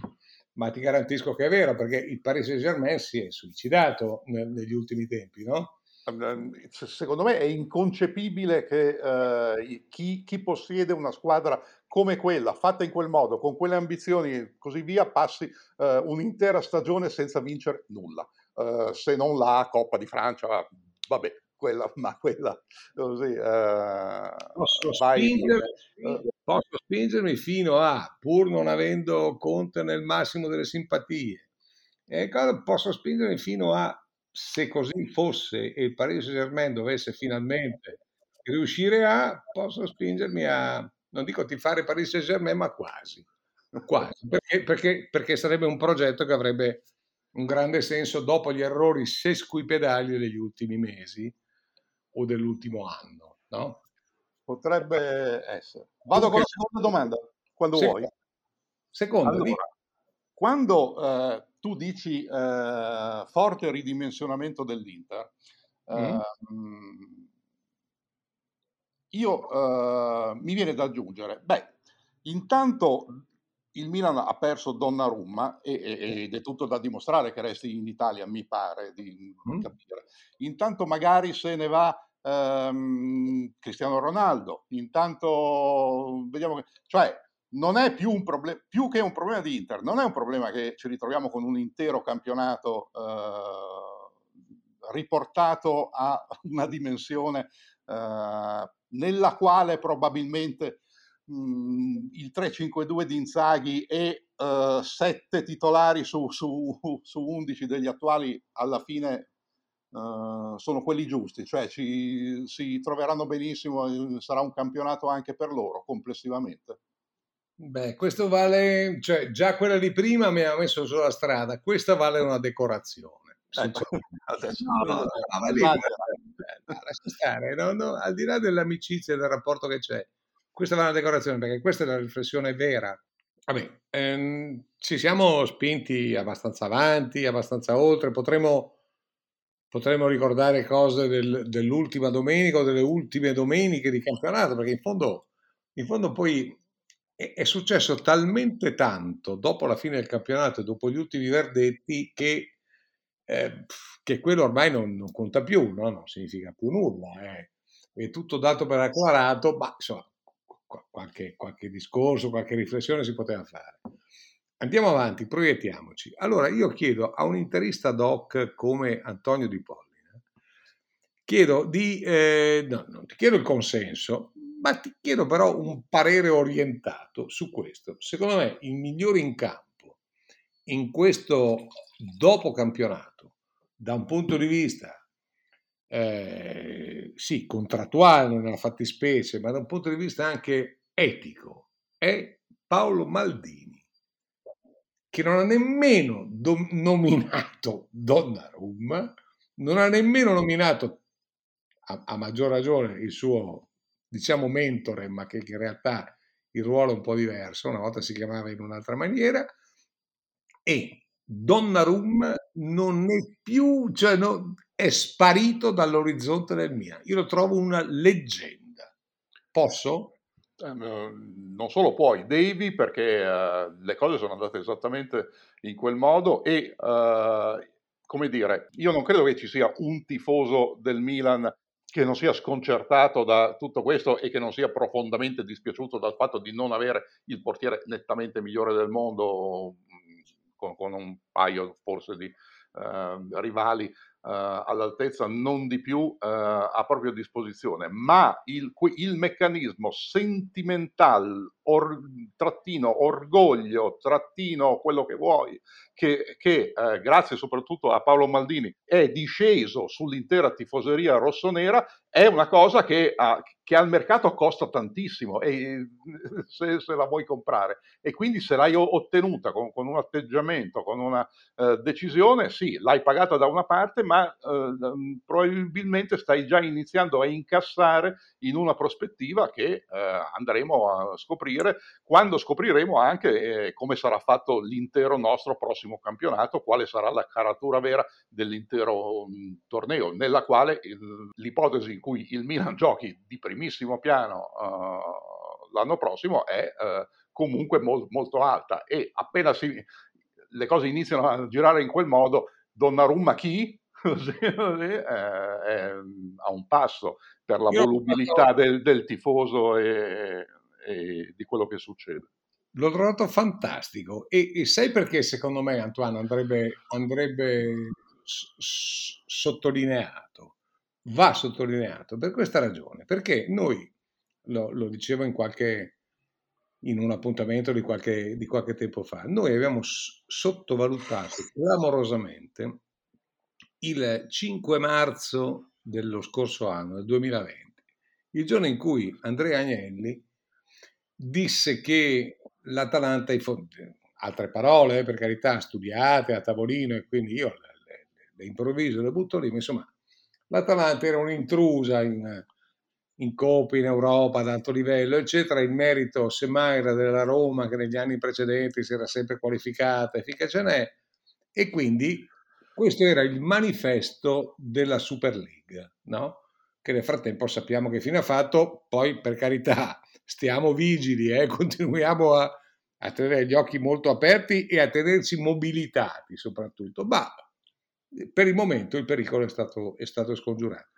ma ti garantisco che è vero perché il Paris Saint-Germain si è suicidato negli ultimi tempi, no? Ehm, secondo me è inconcepibile che eh, chi, chi, possiede una squadra come quella, fatta in quel modo, con quelle ambizioni e così via, passi eh, un'intera stagione senza vincere nulla, eh, se non la Coppa di Francia, vabbè, quella, ma quella così... Eh, posso, spingere, eh. Posso spingermi fino a, pur non avendo Conte nel massimo delle simpatie, posso spingermi fino a se così fosse e il Paris Saint-Germain dovesse finalmente riuscire a, posso spingermi a, non dico tifare Paris Saint-Germain, ma quasi, quasi, perché, perché, perché sarebbe un progetto che avrebbe un grande senso dopo gli errori sesquipedali degli ultimi mesi o dell'ultimo anno, no? Potrebbe essere. Vado con la seconda domanda, quando Se... vuoi. Seconda. Allora, quando eh, tu dici eh, forte ridimensionamento dell'Inter, mm. eh, io eh, mi viene da aggiungere, beh, intanto il Milan ha perso Donnarumma e, e, ed è tutto da dimostrare che resti in Italia, mi pare di mm. capire. Intanto magari se ne va ehm, Cristiano Ronaldo, intanto vediamo che... Cioè, non è più un problema, più che un problema di Inter, non è un problema che ci ritroviamo con un intero campionato eh, riportato a una dimensione eh, nella quale probabilmente mh, mhmm, il 3-5-2 di Inzaghi e uh, 7 titolari su, su, su 11 degli attuali alla fine uh, sono quelli giusti, cioè ci, si troveranno benissimo, sarà un campionato anche per loro complessivamente. Beh, questo vale, cioè già quella di prima mi ha messo sulla strada, questa vale una decorazione. Al di là dell'amicizia e del rapporto che c'è, questa va una decorazione perché questa è la riflessione vera. Vabbè, ehm, ci siamo spinti abbastanza avanti, abbastanza oltre, potremmo, potremmo ricordare cose del, dell'ultima domenica o delle ultime domeniche di campionato, perché in fondo, in fondo poi è, è, successo talmente tanto dopo la fine del campionato e dopo gli ultimi verdetti che, eh, che quello ormai non, non conta più, no? non significa più nulla. Eh. È tutto dato per acclarato, ma insomma, qualche, qualche discorso, qualche riflessione si poteva fare. Andiamo avanti, proiettiamoci. Allora io chiedo a un interista doc come Antonio Di Pollina, chiedo di, eh, no, non ti chiedo il consenso, ma ti chiedo però un parere orientato su questo. Secondo me il migliore in campo in questo dopo campionato, da un punto di vista eh, sì, contrattuale nella fattispecie, ma da un punto di vista anche etico, è Paolo Maldini, che non ha nemmeno do- nominato Donnarumma, non ha nemmeno nominato, a, a, maggior ragione, il suo, diciamo, mentore, ma che in realtà il ruolo è un po' diverso, una volta si chiamava in un'altra maniera, e Donnarumma non è più, cioè no, è sparito dall'orizzonte del Milan. Io lo trovo una leggenda. Posso? Eh, non solo puoi, devi perché uh, le cose sono andate esattamente in quel modo e, uh, come dire, io non credo che ci sia un tifoso del Milan che non sia sconcertato da tutto questo e che non sia profondamente dispiaciuto dal fatto di non avere il portiere nettamente migliore del mondo, con, con un paio forse di uh, rivali all'altezza, non di più, uh, a propria disposizione, ma il, il meccanismo sentimental, or, trattino orgoglio, trattino quello che vuoi, che, che uh, grazie soprattutto a Paolo Maldini è disceso sull'intera tifoseria rossonera, è una cosa che, ha, che al mercato costa tantissimo e, se, se, la vuoi comprare. E quindi se l'hai ottenuta con, con un atteggiamento, con una eh, decisione, sì, l'hai pagata da una parte, ma eh, probabilmente stai già iniziando a incassare in una prospettiva che eh, andremo a scoprire quando scopriremo anche eh, come sarà fatto l'intero nostro prossimo campionato, quale sarà la caratura vera dell'intero mh, torneo, nella quale il, l'ipotesi cui il Milan giochi di primissimo piano uh, l'anno prossimo è uh, comunque mol- molto alta e appena si, le cose iniziano a girare in quel modo, Donnarumma chi? Così, così è, a un passo per la Io volubilità del, del, tifoso e, e, di quello che succede. L'ho trovato fantastico e, e sai perché secondo me Antoine andrebbe, andrebbe s- sottolineato? Va sottolineato per questa ragione, perché noi, lo, lo dicevo in, qualche, in un appuntamento di qualche, di qualche tempo fa, noi abbiamo sottovalutato clamorosamente il 5 marzo dello scorso anno, del 2020, il giorno in cui Andrea Agnelli disse che l'Atalanta, altre parole, per carità, studiate a tavolino e quindi io le, le, le improvviso, le butto lì, ma insomma, l'Atalanta era un'intrusa in, in coppe in Europa ad alto livello, eccetera. Il merito semmai era della Roma che negli anni precedenti si era sempre qualificata e finché ce. E quindi questo era il manifesto della Super League, no? che nel frattempo sappiamo che fine ha fatto, poi per carità stiamo vigili, eh? continuiamo a, a, tenere gli occhi molto aperti e a tenerci mobilitati soprattutto, ma per il momento il pericolo è stato, è stato scongiurato.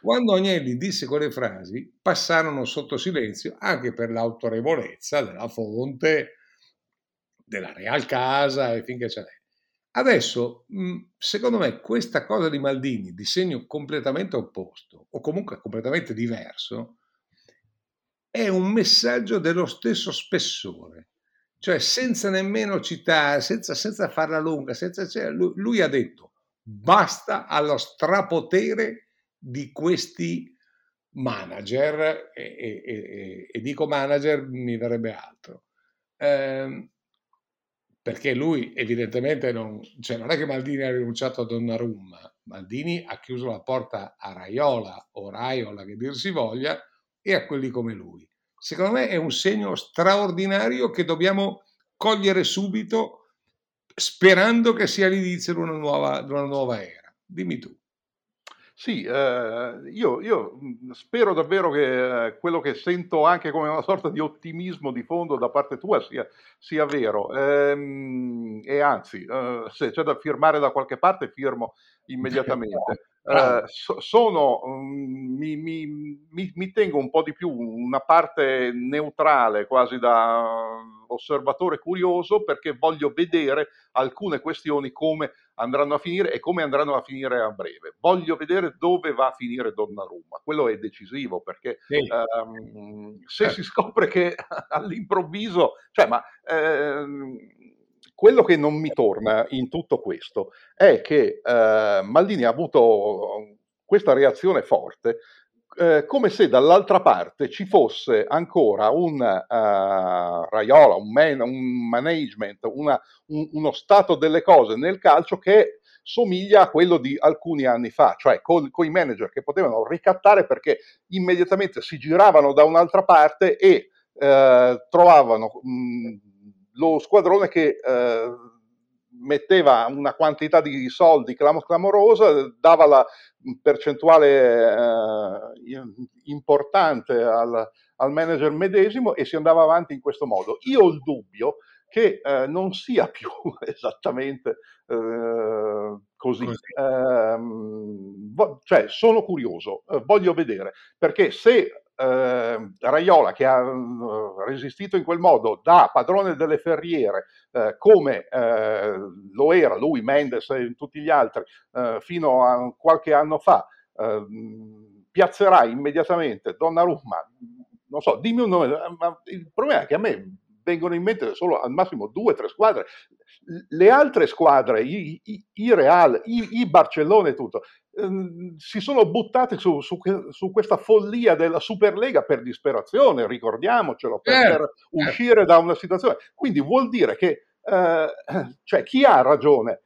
Quando Agnelli disse quelle frasi, passarono sotto silenzio anche per l'autorevolezza della fonte, della Real Casa e finché ce n'è. Adesso, secondo me, questa cosa di Maldini, di segno completamente opposto, o comunque completamente diverso, è un messaggio dello stesso spessore. Cioè, senza nemmeno citare, senza, senza farla lunga, senza, cioè, lui, lui ha detto basta allo strapotere di questi manager, e, e, e, e dico manager, mi verrebbe altro. Eh, perché lui evidentemente non, cioè non è che Maldini ha rinunciato a Donnarumma, Maldini ha chiuso la porta a Raiola o Raiola che dir si voglia e a quelli come lui. Secondo me è un segno straordinario che dobbiamo cogliere subito sperando che sia l'inizio di una nuova, di una nuova era. Dimmi tu. Sì, eh, io, io, spero davvero che eh, quello che sento anche come una sorta di ottimismo di fondo da parte tua sia, sia vero. Ehm, e anzi, eh, se c'è da firmare da qualche parte, firmo immediatamente. Eh, so, sono, um, mi, mi, mi, mi, tengo un po' di più una parte neutrale, quasi da osservatore curioso, perché voglio vedere alcune questioni come andranno a finire e come andranno a finire a breve. Voglio vedere dove va a finire Donnarumma. Quello è decisivo perché sì. um, se eh. si scopre che all'improvviso, cioè, ma ehm, quello che non mi torna in tutto questo è che eh, Maldini ha avuto questa reazione forte eh, come se dall'altra parte ci fosse ancora un uh, Raiola, un, man, un management, una, un, uno stato delle cose nel calcio che somiglia a quello di alcuni anni fa, cioè con, i manager che potevano ricattare perché immediatamente si giravano da un'altra parte e eh, trovavano mh, lo squadrone che eh, metteva una quantità di soldi clamorosa, dava la percentuale eh, importante al, al, manager medesimo e si andava avanti in questo modo. Io ho il dubbio che eh, non sia più esattamente eh, così. Ehm, vo- cioè, sono curioso, eh, voglio vedere, perché se eh, Raiola che ha uh, resistito in quel modo da padrone delle ferriere eh, come eh, lo era lui, Mendes e tutti gli altri eh, fino a qualche anno fa, ehm, piazzerà immediatamente Donnarumma, non so, dimmi un nome, ma il problema è che a me vengono in mente solo al massimo due o tre squadre. Le altre squadre, i, i, i Real, i, i Barcellona e tutto, ehm, si sono buttate su, su, su, questa follia della Superlega per disperazione, ricordiamocelo, per, eh, per eh. uscire da una situazione. Quindi vuol dire che eh, cioè, chi ha ragione?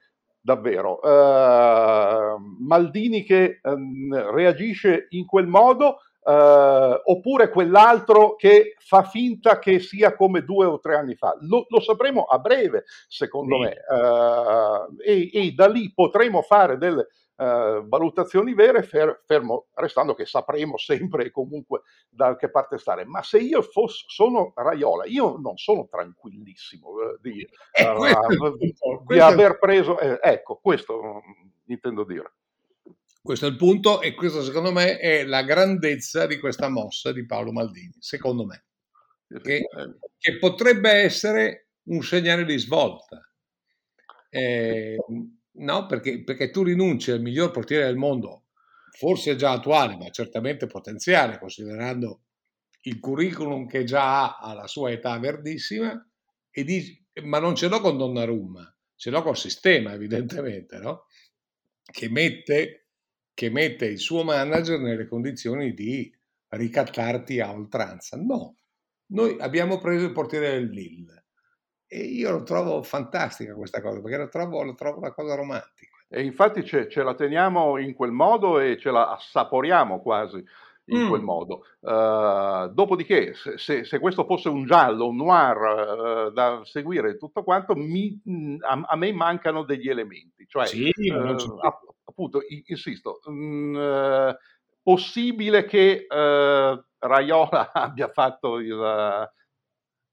davvero. Uh, Maldini che um, reagisce in quel modo Uh, oppure quell'altro che fa finta che sia come due o tre anni fa. Lo, lo sapremo a breve, secondo sì. me, uh, e, e, da lì potremo fare delle uh, valutazioni vere, fer, fermo restando che sapremo sempre e comunque da che parte stare. Ma se io fosse, sono Raiola, io non sono tranquillissimo di, eh, di aver preso, eh, ecco, questo mm, intendo dire. Questo è il punto e questo secondo me è la grandezza di questa mossa di Paolo Maldini, secondo me, che, che potrebbe essere un segnale di svolta. Eh, no, perché, perché tu rinunci al miglior portiere del mondo, forse già attuale, ma certamente potenziale, considerando il curriculum che già ha alla sua età verdissima, e dici, ma non ce l'ho con Donnarumma, ce l'ho col sistema, evidentemente, no? che mette che mette il suo manager nelle condizioni di ricattarti a oltranza. No, noi abbiamo preso il portiere del Lille. E io lo trovo fantastica questa cosa, perché lo trovo, lo trovo una cosa romantica. E infatti ce, ce, la teniamo in quel modo e ce la assaporiamo quasi in mm. quel modo. Uh, dopodiché, se, se, questo fosse un giallo, un noir uh, da seguire tutto quanto, mi, a, a, me mancano degli elementi. Cioè, sì, uh, appunto, insisto, mh, possibile che Raiola abbia fatto il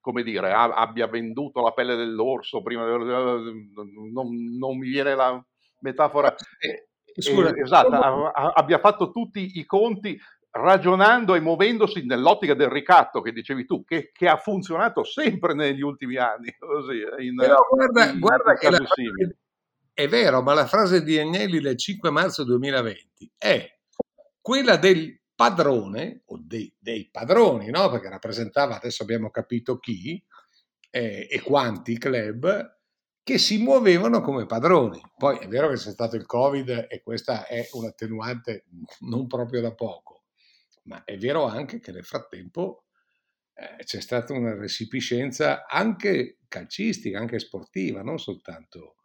come dire, abbia venduto la pelle dell'orso prima. Non, non mi viene la metafora eh, Scusa, eh, esatta, abbia fatto tutti i conti ragionando e muovendosi nell'ottica del ricatto che dicevi tu, che, che ha funzionato sempre negli ultimi anni. Così, in, Però guarda, in, guarda che la è vero, ma la frase di Agnelli del 5 marzo 2020 è quella del padrone o dei, dei padroni, no? perché rappresentava, adesso abbiamo capito chi eh, e quanti club, che si muovevano come padroni. Poi è vero che c'è stato il Covid e questa è un attenuante non proprio da poco, ma è vero anche che nel frattempo eh, c'è stata una resipiscenza anche calcistica, anche sportiva, non soltanto,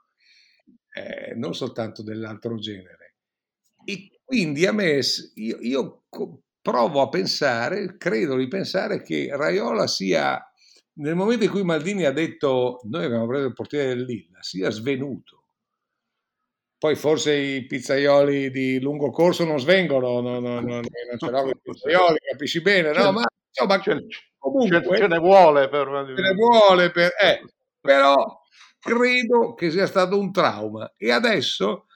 eh, non soltanto dell'altro genere. E quindi a me, io, io provo a pensare, credo di pensare che Raiola sia, nel momento in cui Maldini ha detto noi abbiamo preso il portiere del Lilla, sia svenuto. Poi forse i pizzaioli di lungo corso non svengono, no, no, no, non ce l'ho i pizzaioli, capisci bene, no? Ma insomma, comunque, ce, ne vuole per... Ce ne vuole per... Eh, però credo che sia stato un trauma e adesso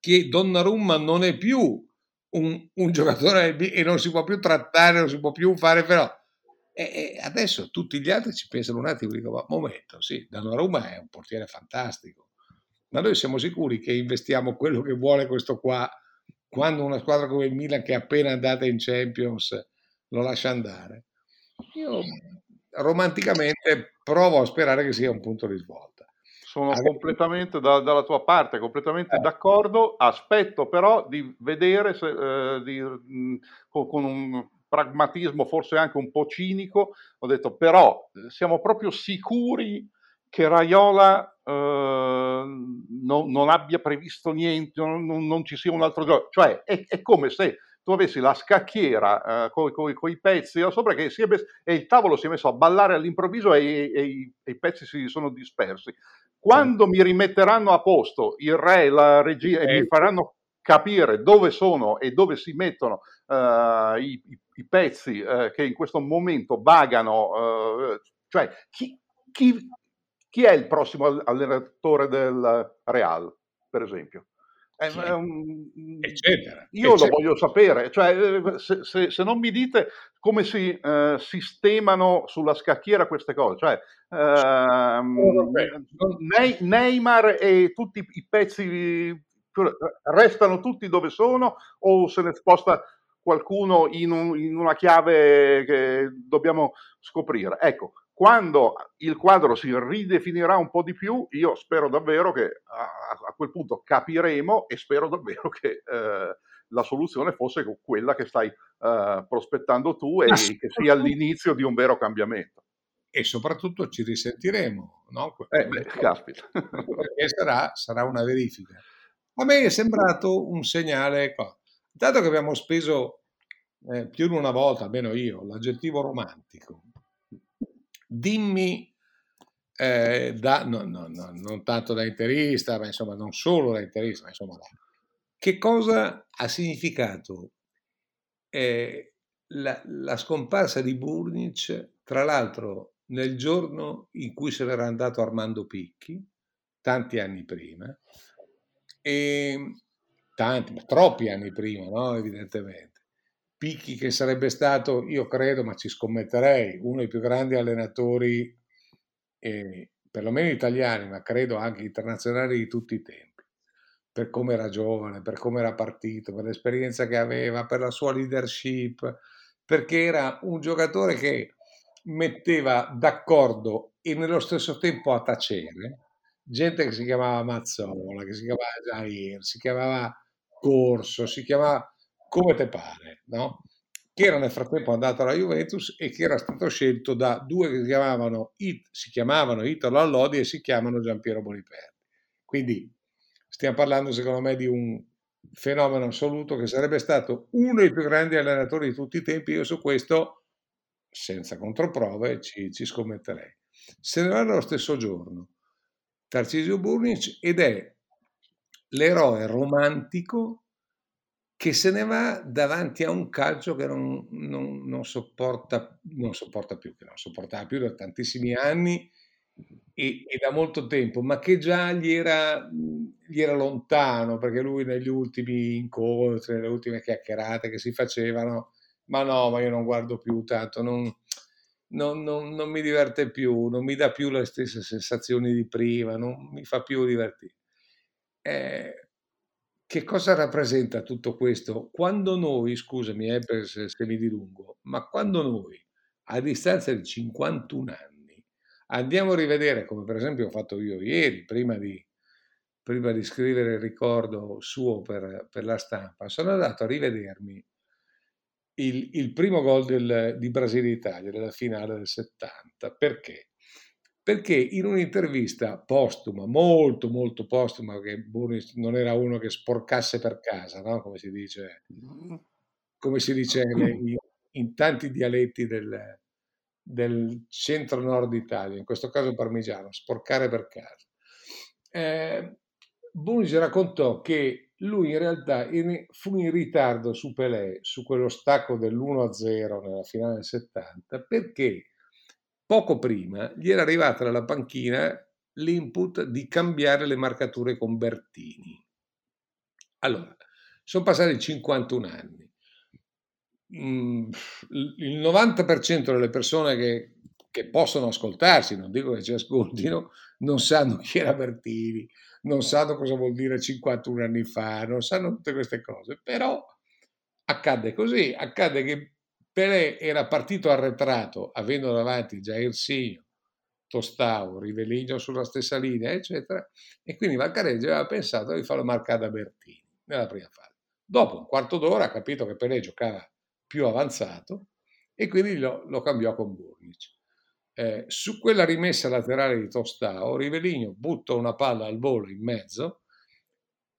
che Donnarumma non è più un, un giocatore e non si può più trattare, non si può più fare però. E, e adesso tutti gli altri ci pensano un attimo, dico, ma momento, sì, Donnarumma è un portiere fantastico, ma noi siamo sicuri che investiamo quello che vuole questo qua quando una squadra come il Milan che è appena andata in Champions lo lascia andare? Io romanticamente provo a sperare che sia un punto di svolta. Sono completamente da, dalla tua parte, completamente eh. d'accordo. Aspetto però di vedere se, eh, di, mh, con, con, un pragmatismo forse anche un po' cinico. Ho detto però siamo proprio sicuri che Raiola eh, non, non, abbia previsto niente, non, non, ci sia un altro gioco. Cioè è, è come se tu avessi la scacchiera eh, con i pezzi da sopra che si è e il tavolo si è messo a ballare all'improvviso e, e, i, e, i, pezzi si sono dispersi. Quando mi rimetteranno a posto il re, la regia e mi faranno capire dove sono e dove si mettono uh, i, i, i, pezzi uh, che in questo momento vagano, uh, cioè chi, chi, chi, è il prossimo allenatore del Real, per esempio? È un, eccetera, io eccetera. lo voglio sapere, cioè, se, se, se, non mi dite come si uh, sistemano sulla scacchiera queste cose, cioè uh, Neymar e tutti i pezzi restano tutti dove sono o se ne sposta qualcuno in, un, in una chiave che dobbiamo scoprire. Ecco, quando il quadro si ridefinirà un po' di più, io spero davvero che a, a quel punto capiremo e spero davvero che eh, la soluzione fosse quella che stai eh, prospettando tu e che sia l'inizio di un vero cambiamento. E soprattutto ci risentiremo, no? Eh, beh, caspita. Perché sarà, sarà, una verifica. A me è sembrato un segnale, dato che abbiamo speso eh, più di una volta, almeno io, l'aggettivo romantico, dimmi eh, da, no, no, no, non tanto da interista, ma insomma non solo da interista, ma insomma che cosa ha significato eh, la, la, scomparsa di Burnic, tra l'altro nel giorno in cui se n'era andato Armando Picchi, tanti anni prima, e tanti, troppi anni prima, no? evidentemente. Picchi che sarebbe stato, io credo, ma ci scommetterei, uno dei più grandi allenatori, eh, perlomeno italiani, ma credo anche internazionali di tutti i tempi, per come era giovane, per come era partito, per l'esperienza che aveva, per la sua leadership, perché era un giocatore che metteva d'accordo e nello stesso tempo a tacere gente che si chiamava Mazzola, che si chiamava Jair, si chiamava Corso, si chiamava come te pare, no? che era nel frattempo andato alla Juventus e che era stato scelto da due che si chiamavano, si chiamavano Italo Allodi e si chiamano Giampiero Boniperti. Quindi stiamo parlando secondo me di un fenomeno assoluto che sarebbe stato uno dei più grandi allenatori di tutti i tempi. Io su questo, senza controprove, ci, ci scommetterei. Se ne va lo stesso giorno Tarcisio Burnic ed è l'eroe romantico che se ne va davanti a un calcio che non, non, non, sopporta, non sopporta più, che non sopportava più da tantissimi anni e, e, da molto tempo, ma che già gli era, gli era lontano, perché lui negli ultimi incontri, nelle ultime chiacchierate che si facevano, ma no, ma io non guardo più tanto, non, non, non, non, mi diverte più, non mi dà più le stesse sensazioni di prima, non mi fa più divertire. Eh, che cosa rappresenta tutto questo? Quando noi, scusami eh, se, se mi dilungo, ma quando noi, a distanza di 51 anni, andiamo a rivedere, come per esempio ho fatto io ieri, prima di, prima di scrivere il ricordo suo per, per la stampa, sono andato a rivedermi il, il primo gol del, di Brasile-Italia nella finale del 70. Perché? Perché in un'intervista postuma, molto molto postuma, che Burnis non era uno che sporcasse per casa, no? come si dice, come si dice in, in tanti dialetti del, del centro-nord Italia, in questo caso parmigiano, sporcare per casa. Eh, Burnis raccontò che lui in realtà fu in ritardo su Pelé, su quello stacco dell'1-0 nella finale del 70, perché poco prima gli era arrivata dalla panchina l'input di cambiare le marcature con Bertini. Allora, sono passati 51 anni. Mm, il 90% delle persone che, che possono ascoltarsi, non dico che ci ascoltino, non sanno chi era Bertini, non sanno cosa vuol dire 51 anni fa, non sanno tutte queste cose, però accadde così, accadde che Pelé era partito arretrato, avendo davanti Jair Signo, Tostao, Rivellino sulla stessa linea, eccetera, e quindi Valcareggi aveva pensato di farlo marcare da Bertini nella prima fase. Dopo un quarto d'ora ha capito che Pelé giocava più avanzato e quindi lo, lo cambiò con Burnic. Eh, su quella rimessa laterale di Tostao, Rivellino butta una palla al volo in mezzo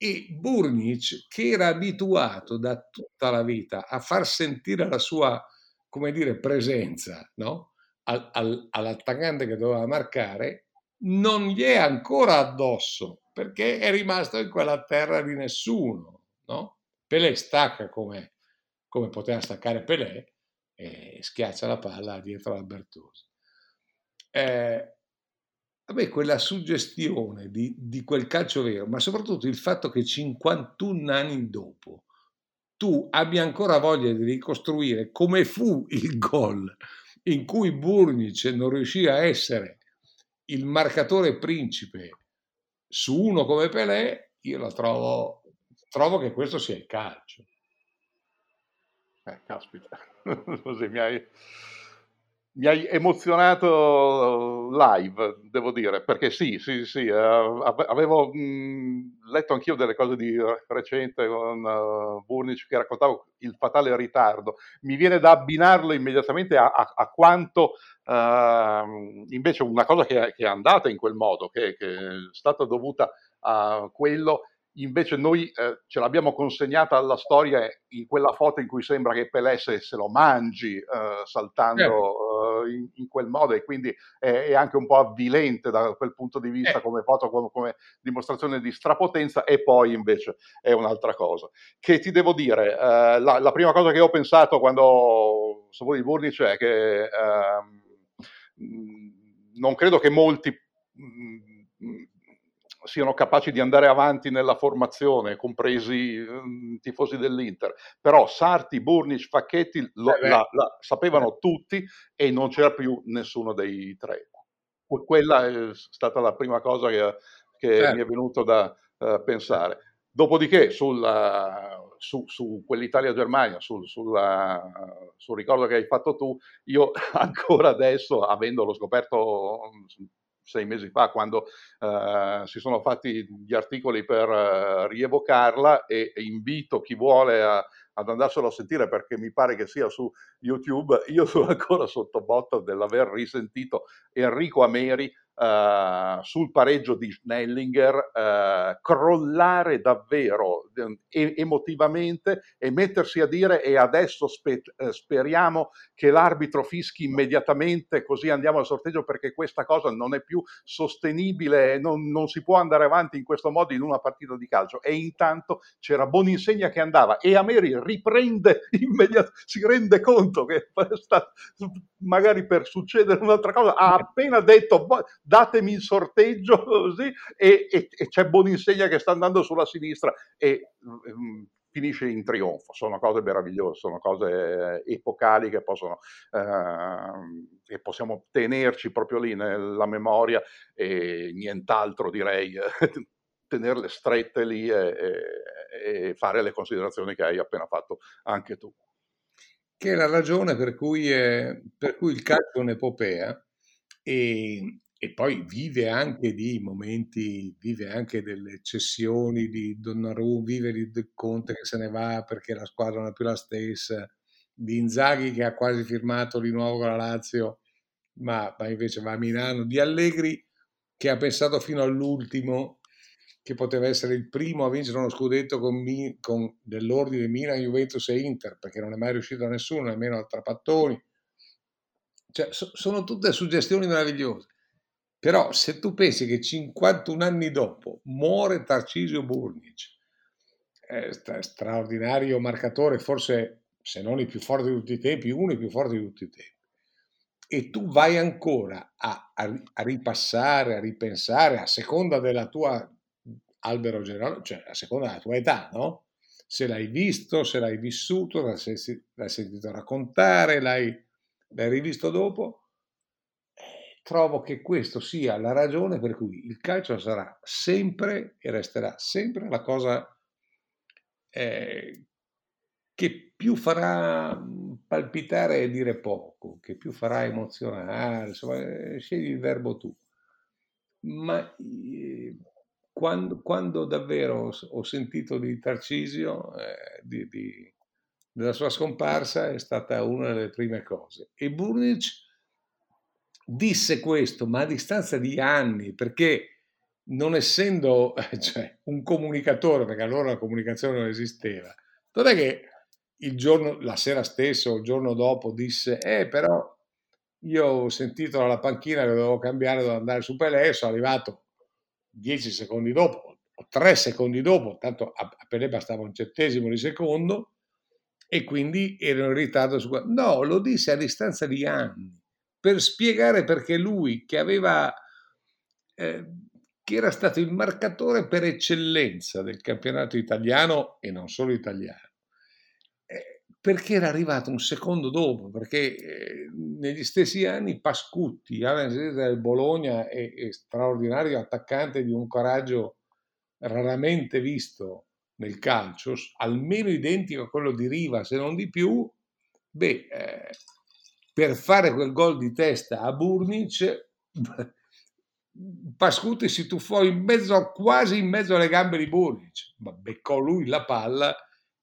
e Burnic, che era abituato da tutta la vita a far sentire la sua, come dire, presenza no? al, al, all'attaccante che doveva marcare, non gli è ancora addosso perché è rimasto in quella terra di nessuno. No? Pelé stacca come, come poteva staccare Pelé e schiaccia la palla dietro a Bertosi eh, a quella suggestione di, di, quel calcio vero, ma soprattutto il fatto che 51 anni dopo tu abbia ancora voglia di ricostruire come fu il gol in cui Burnic non riuscì a essere il marcatore principe su uno come Pelé, io la trovo, trovo che questo sia il calcio. Eh, caspita, così mi hai mi hai emozionato live, devo dire, perché sì, sì, sì, uh, avevo mh, letto anch'io delle cose di recente con uh, Burnic che raccontava il fatale ritardo. Mi viene da abbinarlo immediatamente a, a, a quanto uh, invece una cosa che, che, è andata in quel modo, che, che è stata dovuta a quello invece noi eh, ce l'abbiamo consegnata alla storia in quella foto in cui sembra che Pelé se, se lo mangi eh, saltando eh, in, in, quel modo e quindi è, è, anche un po' avvilente da quel punto di vista eh. come foto, come, come, dimostrazione di strapotenza e poi invece è un'altra cosa. Che ti devo dire, eh, la, la, prima cosa che ho pensato quando saputo di Burnic è che ehm, non credo che molti siano capaci di andare avanti nella formazione, compresi um, tifosi dell'Inter. Però Sarti, Burnic, Facchetti lo, eh la, la, sapevano tutti e non c'era più nessuno dei tre. Quella è stata la prima cosa che, che certo. mi è venuto da uh, pensare. Dopodiché sulla, su, su, quell'Italia-Germania, sul, sulla, sul ricordo che hai fatto tu, io ancora adesso, avendolo scoperto sei mesi fa quando uh, si sono fatti gli articoli per uh, rievocarla e, e, invito chi vuole a, ad andarselo a sentire perché mi pare che sia su YouTube. Io sono ancora sotto botta dell'aver risentito Enrico Ameri Uh, sul pareggio di Schnellinger uh, crollare davvero eh, emotivamente e mettersi a dire e adesso spe- eh, speriamo che l'arbitro fischi immediatamente così andiamo al sorteggio perché questa cosa non è più sostenibile non, non si può andare avanti in questo modo in una partita di calcio e intanto c'era Boninsegna che andava e Ameri riprende immediatamente si rende conto che sta, magari per succedere un'altra cosa ha appena detto datemi il sorteggio così e, e, e c'è Boninsegna che sta andando sulla sinistra e um, finisce in trionfo. Sono cose meravigliose, sono cose epocali che possono, eh, che possiamo tenerci proprio lì nella memoria e nient'altro direi. tenerle strette lì e, e, fare le considerazioni che hai appena fatto anche tu. Che è la ragione per cui, è, per cui il calcio è un'epopea e, e poi vive anche di momenti, vive anche delle cessioni di Donnarumma, vive di Conte che se ne va perché la squadra non è più la stessa, di Inzaghi che ha quasi firmato di nuovo con la Lazio, ma, ma invece va a Milano, di Allegri che ha pensato fino all'ultimo che poteva essere il primo a vincere uno scudetto con, con dell'ordine Milan, Juventus e Inter, perché non è mai riuscito a nessuno, nemmeno a Trapattoni. Cioè, so, sono tutte suggestioni meravigliose. Però se tu pensi che 51 anni dopo muore Tarcisio Burnic, straordinario marcatore, forse se non il più forte di tutti i tempi, uno dei più forti di tutti i tempi, e tu vai ancora a, a, a ripassare, a ripensare, a seconda della tua albero generale, cioè a seconda della tua età, no? Se l'hai visto, se l'hai vissuto, l'hai, sentito raccontare, l'hai, l'hai rivisto dopo, trovo che questo sia la ragione per cui il calcio sarà sempre e resterà sempre la cosa eh, che più farà mhmm, palpitare e dire poco, che più farà emozionare, insomma, eh, scegli il verbo tu. Ma eh, quando, quando, davvero ho sentito di Tarcisio, eh, di, di, della sua scomparsa, è stata una delle prime cose. E Burnic disse questo, ma a distanza di anni, perché non essendo cioè, un comunicatore, perché allora la comunicazione non esisteva, non è che il giorno, la sera stessa o il giorno dopo disse, eh però io ho sentito dalla panchina che dovevo cambiare, dovevo andare su Pelé, sono arrivato dieci secondi dopo, o tre secondi dopo, tanto a, a Pelé bastava un centesimo di secondo, e quindi ero in ritardo su. No, lo disse a distanza di anni per spiegare perché lui che aveva eh, che era stato il marcatore per eccellenza del campionato italiano e non solo italiano eh, perché era arrivato un secondo dopo perché eh, negli stessi anni Pascutti Alan del Bologna è, è straordinario attaccante di un coraggio raramente visto nel calcio almeno identico a quello di Riva se non di più beh eh, per fare quel gol di testa a Burnic, Pascuti si tuffò in mezzo, quasi in mezzo alle gambe di Burnic, ma beccò lui la palla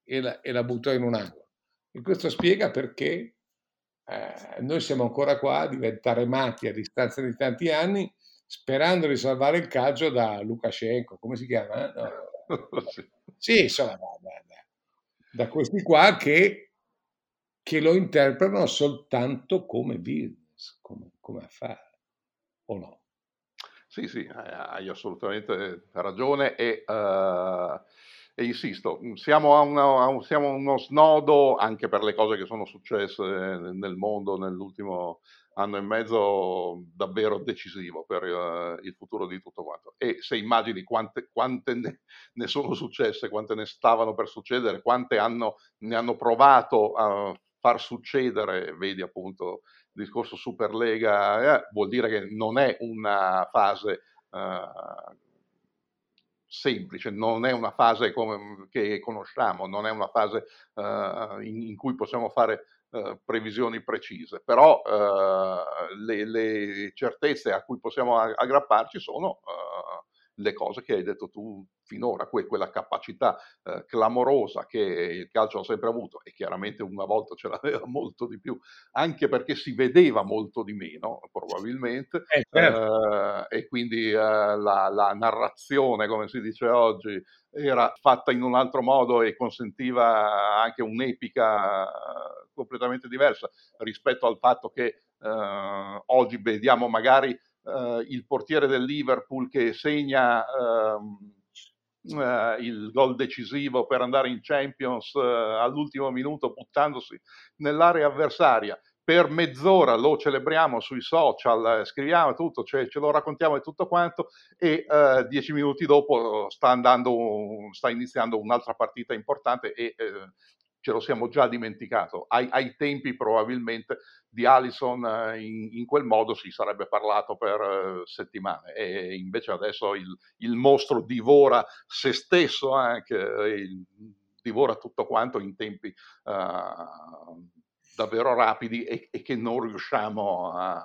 e la, e la buttò in un angolo. E questo spiega perché eh, noi siamo ancora qua a diventare matti a distanza di tanti anni, sperando di salvare il calcio da Lukashenko, come si chiama? No. Sì, insomma, da, da, da questi qua che che lo interpretano soltanto come business, come, come affare, o no? Sì, sì, hai assolutamente ragione e, uh, e insisto, siamo a, una, a, siamo a uno snodo anche per le cose che sono successe nel mondo nell'ultimo anno e mezzo davvero decisivo per uh, il futuro di tutto quanto. E se immagini quante, quante ne, ne, sono successe, quante ne stavano per succedere, quante hanno, ne hanno provato a far succedere, vedi appunto il discorso Superlega, eh, vuol dire che non è una fase eh, semplice, non è una fase come, che conosciamo, non è una fase eh, in, in, cui possiamo fare eh, previsioni precise, però eh, le, le, certezze a cui possiamo aggrapparci sono eh, le cose che hai detto tu finora, que- quella capacità eh, clamorosa che il calcio ha sempre avuto e chiaramente una volta ce l'aveva molto di più, anche perché si vedeva molto di meno probabilmente eh, certo. eh, e quindi eh, la, la, narrazione, come si dice oggi, era fatta in un altro modo e consentiva anche un'epica completamente diversa rispetto al fatto che eh, oggi vediamo magari eh, il portiere del Liverpool che segna ehm, eh, il gol decisivo per andare in Champions eh, all'ultimo minuto buttandosi nell'area avversaria. Per mezz'ora lo celebriamo sui social, scriviamo tutto, cioè ce lo raccontiamo e tutto quanto, e eh, dieci minuti dopo sta, andando, sta iniziando un'altra partita importante e eh, ce lo siamo già dimenticato. Ai, ai tempi probabilmente di Allison eh, in, in, quel modo si sarebbe parlato per uh, settimane e invece adesso il, il, mostro divora se stesso anche, il, divora tutto quanto in tempi uh, davvero rapidi e, e, che non riusciamo a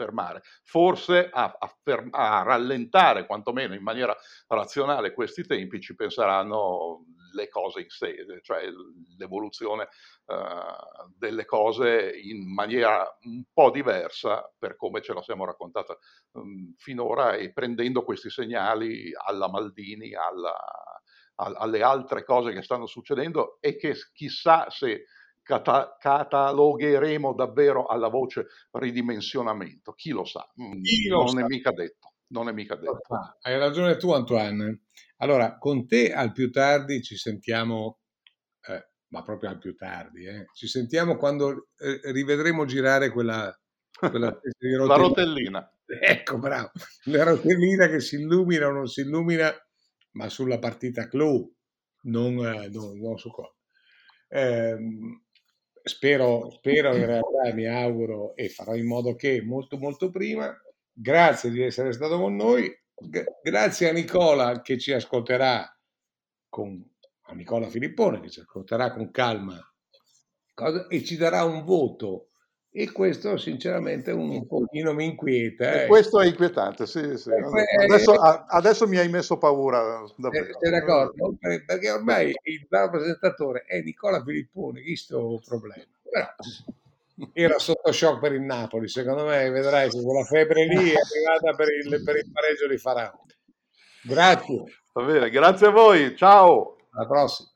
fermare. Forse a, a, ferm- a rallentare quantomeno in maniera razionale questi tempi ci penseranno le cose in sé, cioè l'evoluzione uh, delle cose in maniera un po' diversa per come ce la siamo raccontata um, finora e prendendo questi segnali alla Maldini, alla, a, alle altre cose che stanno succedendo e che chissà se cata- catalogheremo davvero alla voce ridimensionamento. Chi lo sa? Mm, Chi lo non sa. è mica detto. Non è mica detto. Hai ragione tu, Antoine. Allora, con te al più tardi ci sentiamo, eh, ma proprio al più tardi, eh. ci sentiamo quando eh, rivedremo girare quella, quella rotellina. La rotellina. Ecco, bravo. La rotellina che si illumina o non si illumina, ma sulla partita clou, non, eh, non, non su cosa. Ehm, spero, spero in realtà, mi auguro e farò in modo che molto molto prima. Grazie di essere stato con noi grazie a Nicola che ci ascolterà con a Nicola Filippone che ci ascolterà con calma e ci darà un voto e questo sinceramente un, un pochino mi inquieta. Eh. Questo è inquietante, sì, sì. Eh, adesso, adesso, mi hai messo paura. Davvero. Eh, d'accordo? Perché ormai il bravo presentatore è Nicola Filippone, visto problema. Però, era sotto shock per il Napoli. Secondo me, vedrai che quella febbre lì è arrivata per il, per il pareggio di Farao. Grazie. Va bene, grazie a voi. Ciao. Alla prossima.